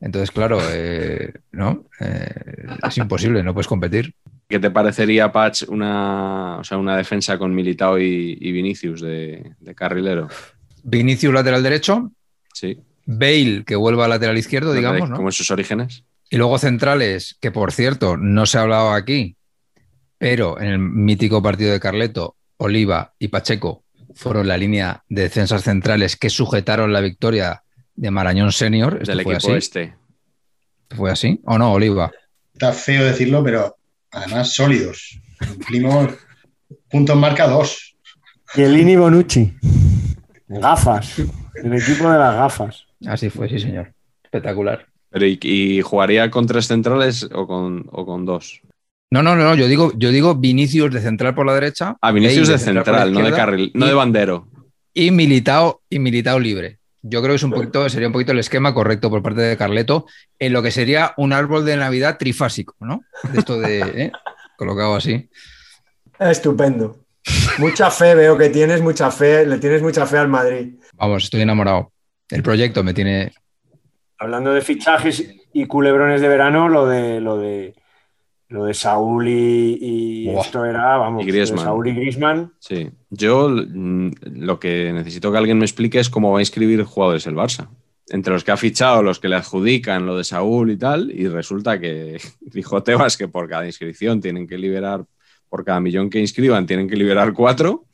Entonces, claro, eh, ¿no? Eh, es imposible, no puedes competir. ¿Qué te parecería, Patch, una, o sea, una defensa con Militao y, y Vinicius de, de carrilero? Vinicius lateral derecho, Sí. Bale que vuelva a lateral izquierdo, digamos, ¿no? Como en sus orígenes. Y luego centrales, que por cierto, no se ha hablado aquí, pero en el mítico partido de Carleto, Oliva y Pacheco fueron la línea de defensas centrales que sujetaron la victoria de Marañón Senior. Esto del fue equipo así. este. ¿Fue así? ¿O no, Oliva? Está feo decirlo, pero además sólidos. Cumplimos puntos marca dos. Chiellini Bonucci. Gafas. El equipo de las gafas. Así fue, sí, señor. Espectacular. Pero ¿y, y jugaría con tres centrales o con, o con dos? No, no, no, yo digo, yo digo Vinicius de central por la derecha. Ah, Vinicius de central, no de carril, no y- de bandero. Y Militao, y Militao libre. Yo creo que es un poquito, sería un poquito el esquema correcto por parte de Carleto en lo que sería un árbol de Navidad trifásico, ¿no? Esto de ¿eh? colocado así. Estupendo. Mucha fe veo que tienes, mucha fe, le tienes mucha fe al Madrid. Vamos, estoy enamorado. El proyecto me tiene. Hablando de fichajes y culebrones de verano, lo de lo de lo de Saúl y, esto era, vamos, Y. Saúl y Griezmann. Sí. Yo mm, lo que necesito que alguien me explique es cómo va a inscribir jugadores el Barça. Entre los que ha fichado, los que le adjudican lo de Saúl y tal, y resulta que [LAUGHS] dijo Tebas que por cada inscripción tienen que liberar, por cada millón que inscriban, tienen que liberar cuatro.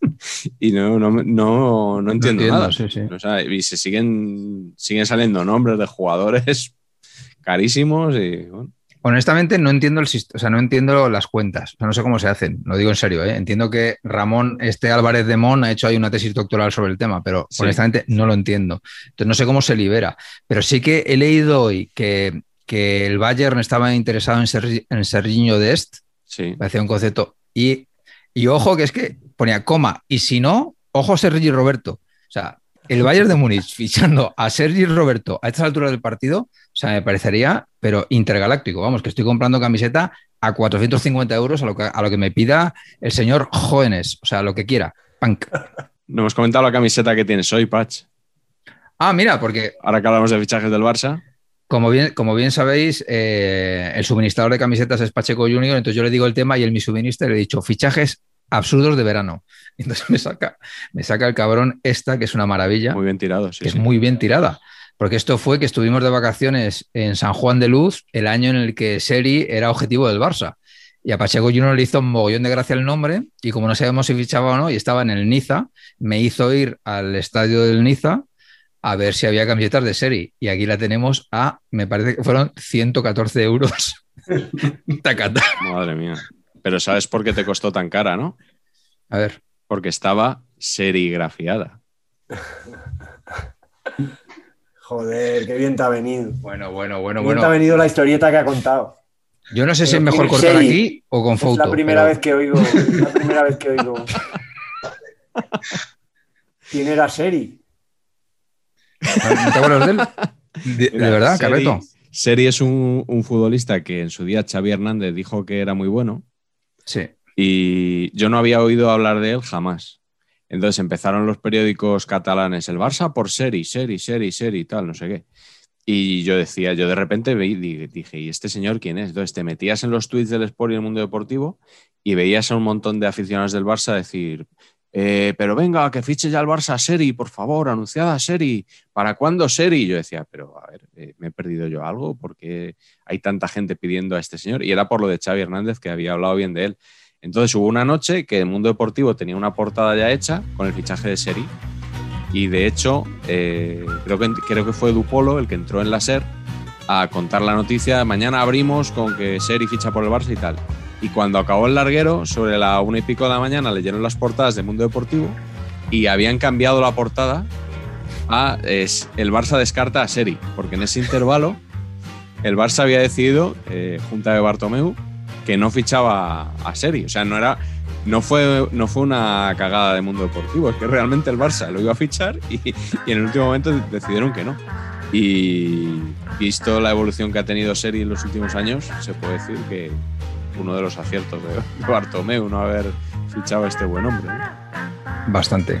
[LAUGHS] Y no, no, no, no entiendo, entiendo, nada. sí, sí. O sea, y se siguen, siguen saliendo nombres de jugadores [LAUGHS] carísimos y bueno, honestamente no entiendo el o sea, no entiendo las cuentas, o sea, no sé cómo se hacen, lo digo en serio, ¿eh? entiendo que Ramón, este Álvarez de Mon, ha hecho ahí una tesis doctoral sobre el tema, pero honestamente no lo entiendo. Entonces no sé cómo se libera, pero sí que he leído hoy que, que el Bayern estaba interesado en, Ser, en Serginho Dest, Sí. parecía un concepto, y, y ojo que es que ponía coma, y si no, ojo Sergi Roberto, o sea, el Bayern de Múnich fichando a Sergi Roberto a estas alturas del partido, sea, me parecería, pero intergaláctico. Vamos, que estoy comprando camiseta a 450 euros a lo que, a lo que me pida el señor Jóvenes, o sea, lo que quiera. Punk. [LAUGHS] No hemos comentado la camiseta que tienes hoy, Patch. Ah, mira, porque Ahora que hablamos de fichajes del Barça. como bien, como bien sabéis, eh, el suministrador de camisetas es Pacheco Junior, entonces yo le digo el tema y él me suministra y le he dicho fichajes absurdos de verano. [LAUGHS] Entonces me saca, me saca el cabrón esta, que es una maravilla. Muy bien tirado, sí. que es sí. muy bien tirada. Porque esto fue que estuvimos de vacaciones en San Juan de Luz, el año en el que Seri era objetivo del Barça. Y a Pacheco Junior le hizo un mogollón de gracia el nombre, y como no sabíamos si fichaba o no, y estaba en el Niza, me hizo ir al estadio del Niza a ver si había camisetas de Seri. Y aquí la tenemos a, me parece que fueron 114 euros. [LAUGHS] Tacata. Madre mía. Pero ¿sabes por qué te costó tan cara, no? A ver. Porque estaba serigrafiada. [LAUGHS] Joder, qué bien te ha venido. Bueno, bueno, bueno, Qué bien te ha venido la historieta que ha contado. Yo no sé si es mejor cortar aquí o con Es foto. la primera pero- vez que oigo. es la primera vez que oigo. ¿Quién era Seri? ¿No te acuerdas de él? De, verdad, Seri- Carreto. Seri es un, un futbolista que en su día Xavi Hernández dijo que era muy bueno Sí. y yo no había oído hablar de él jamás. Entonces empezaron los periódicos catalanes, el Barça por Seri, Seri, Seri, Seri, tal, no sé qué. Y yo decía, yo de repente dije, ¿y este señor quién es? Entonces te metías en los tweets del Sport y el mundo deportivo y veías a un montón de aficionados del Barça decir, "Eh, pero venga, que fiche ya el Barça a Seri, por favor, anunciada a Seri. ¿Para cuándo Seri? Yo decía, pero a ver, eh, ¿me he perdido yo algo? porque hay tanta gente pidiendo a este señor? Y era por lo de Xavi Hernández, que había hablado bien de él. Entonces hubo una noche que el mundo deportivo tenía una portada ya hecha con el fichaje de Seri. Y de hecho, eh, creo, que, creo que fue Dupolo el que entró en la SER a contar la noticia. Mañana abrimos con que Seri ficha por el Barça y tal. Y cuando acabó el larguero, sobre la una y pico de la mañana, leyeron las portadas del mundo deportivo y habían cambiado la portada a es, el Barça descarta a Seri, porque en ese intervalo el Barça había decidido, eh, junta de Bartomeu, que no fichaba a Seri. O sea, no era. No fue, no fue una cagada de mundo deportivo, es que realmente el Barça lo iba a fichar y, y en el último momento decidieron que no. Y visto la evolución que ha tenido Seri en los últimos años, se puede decir que uno de los aciertos de Bartomeu no haber fichado a este buen hombre. Bastante.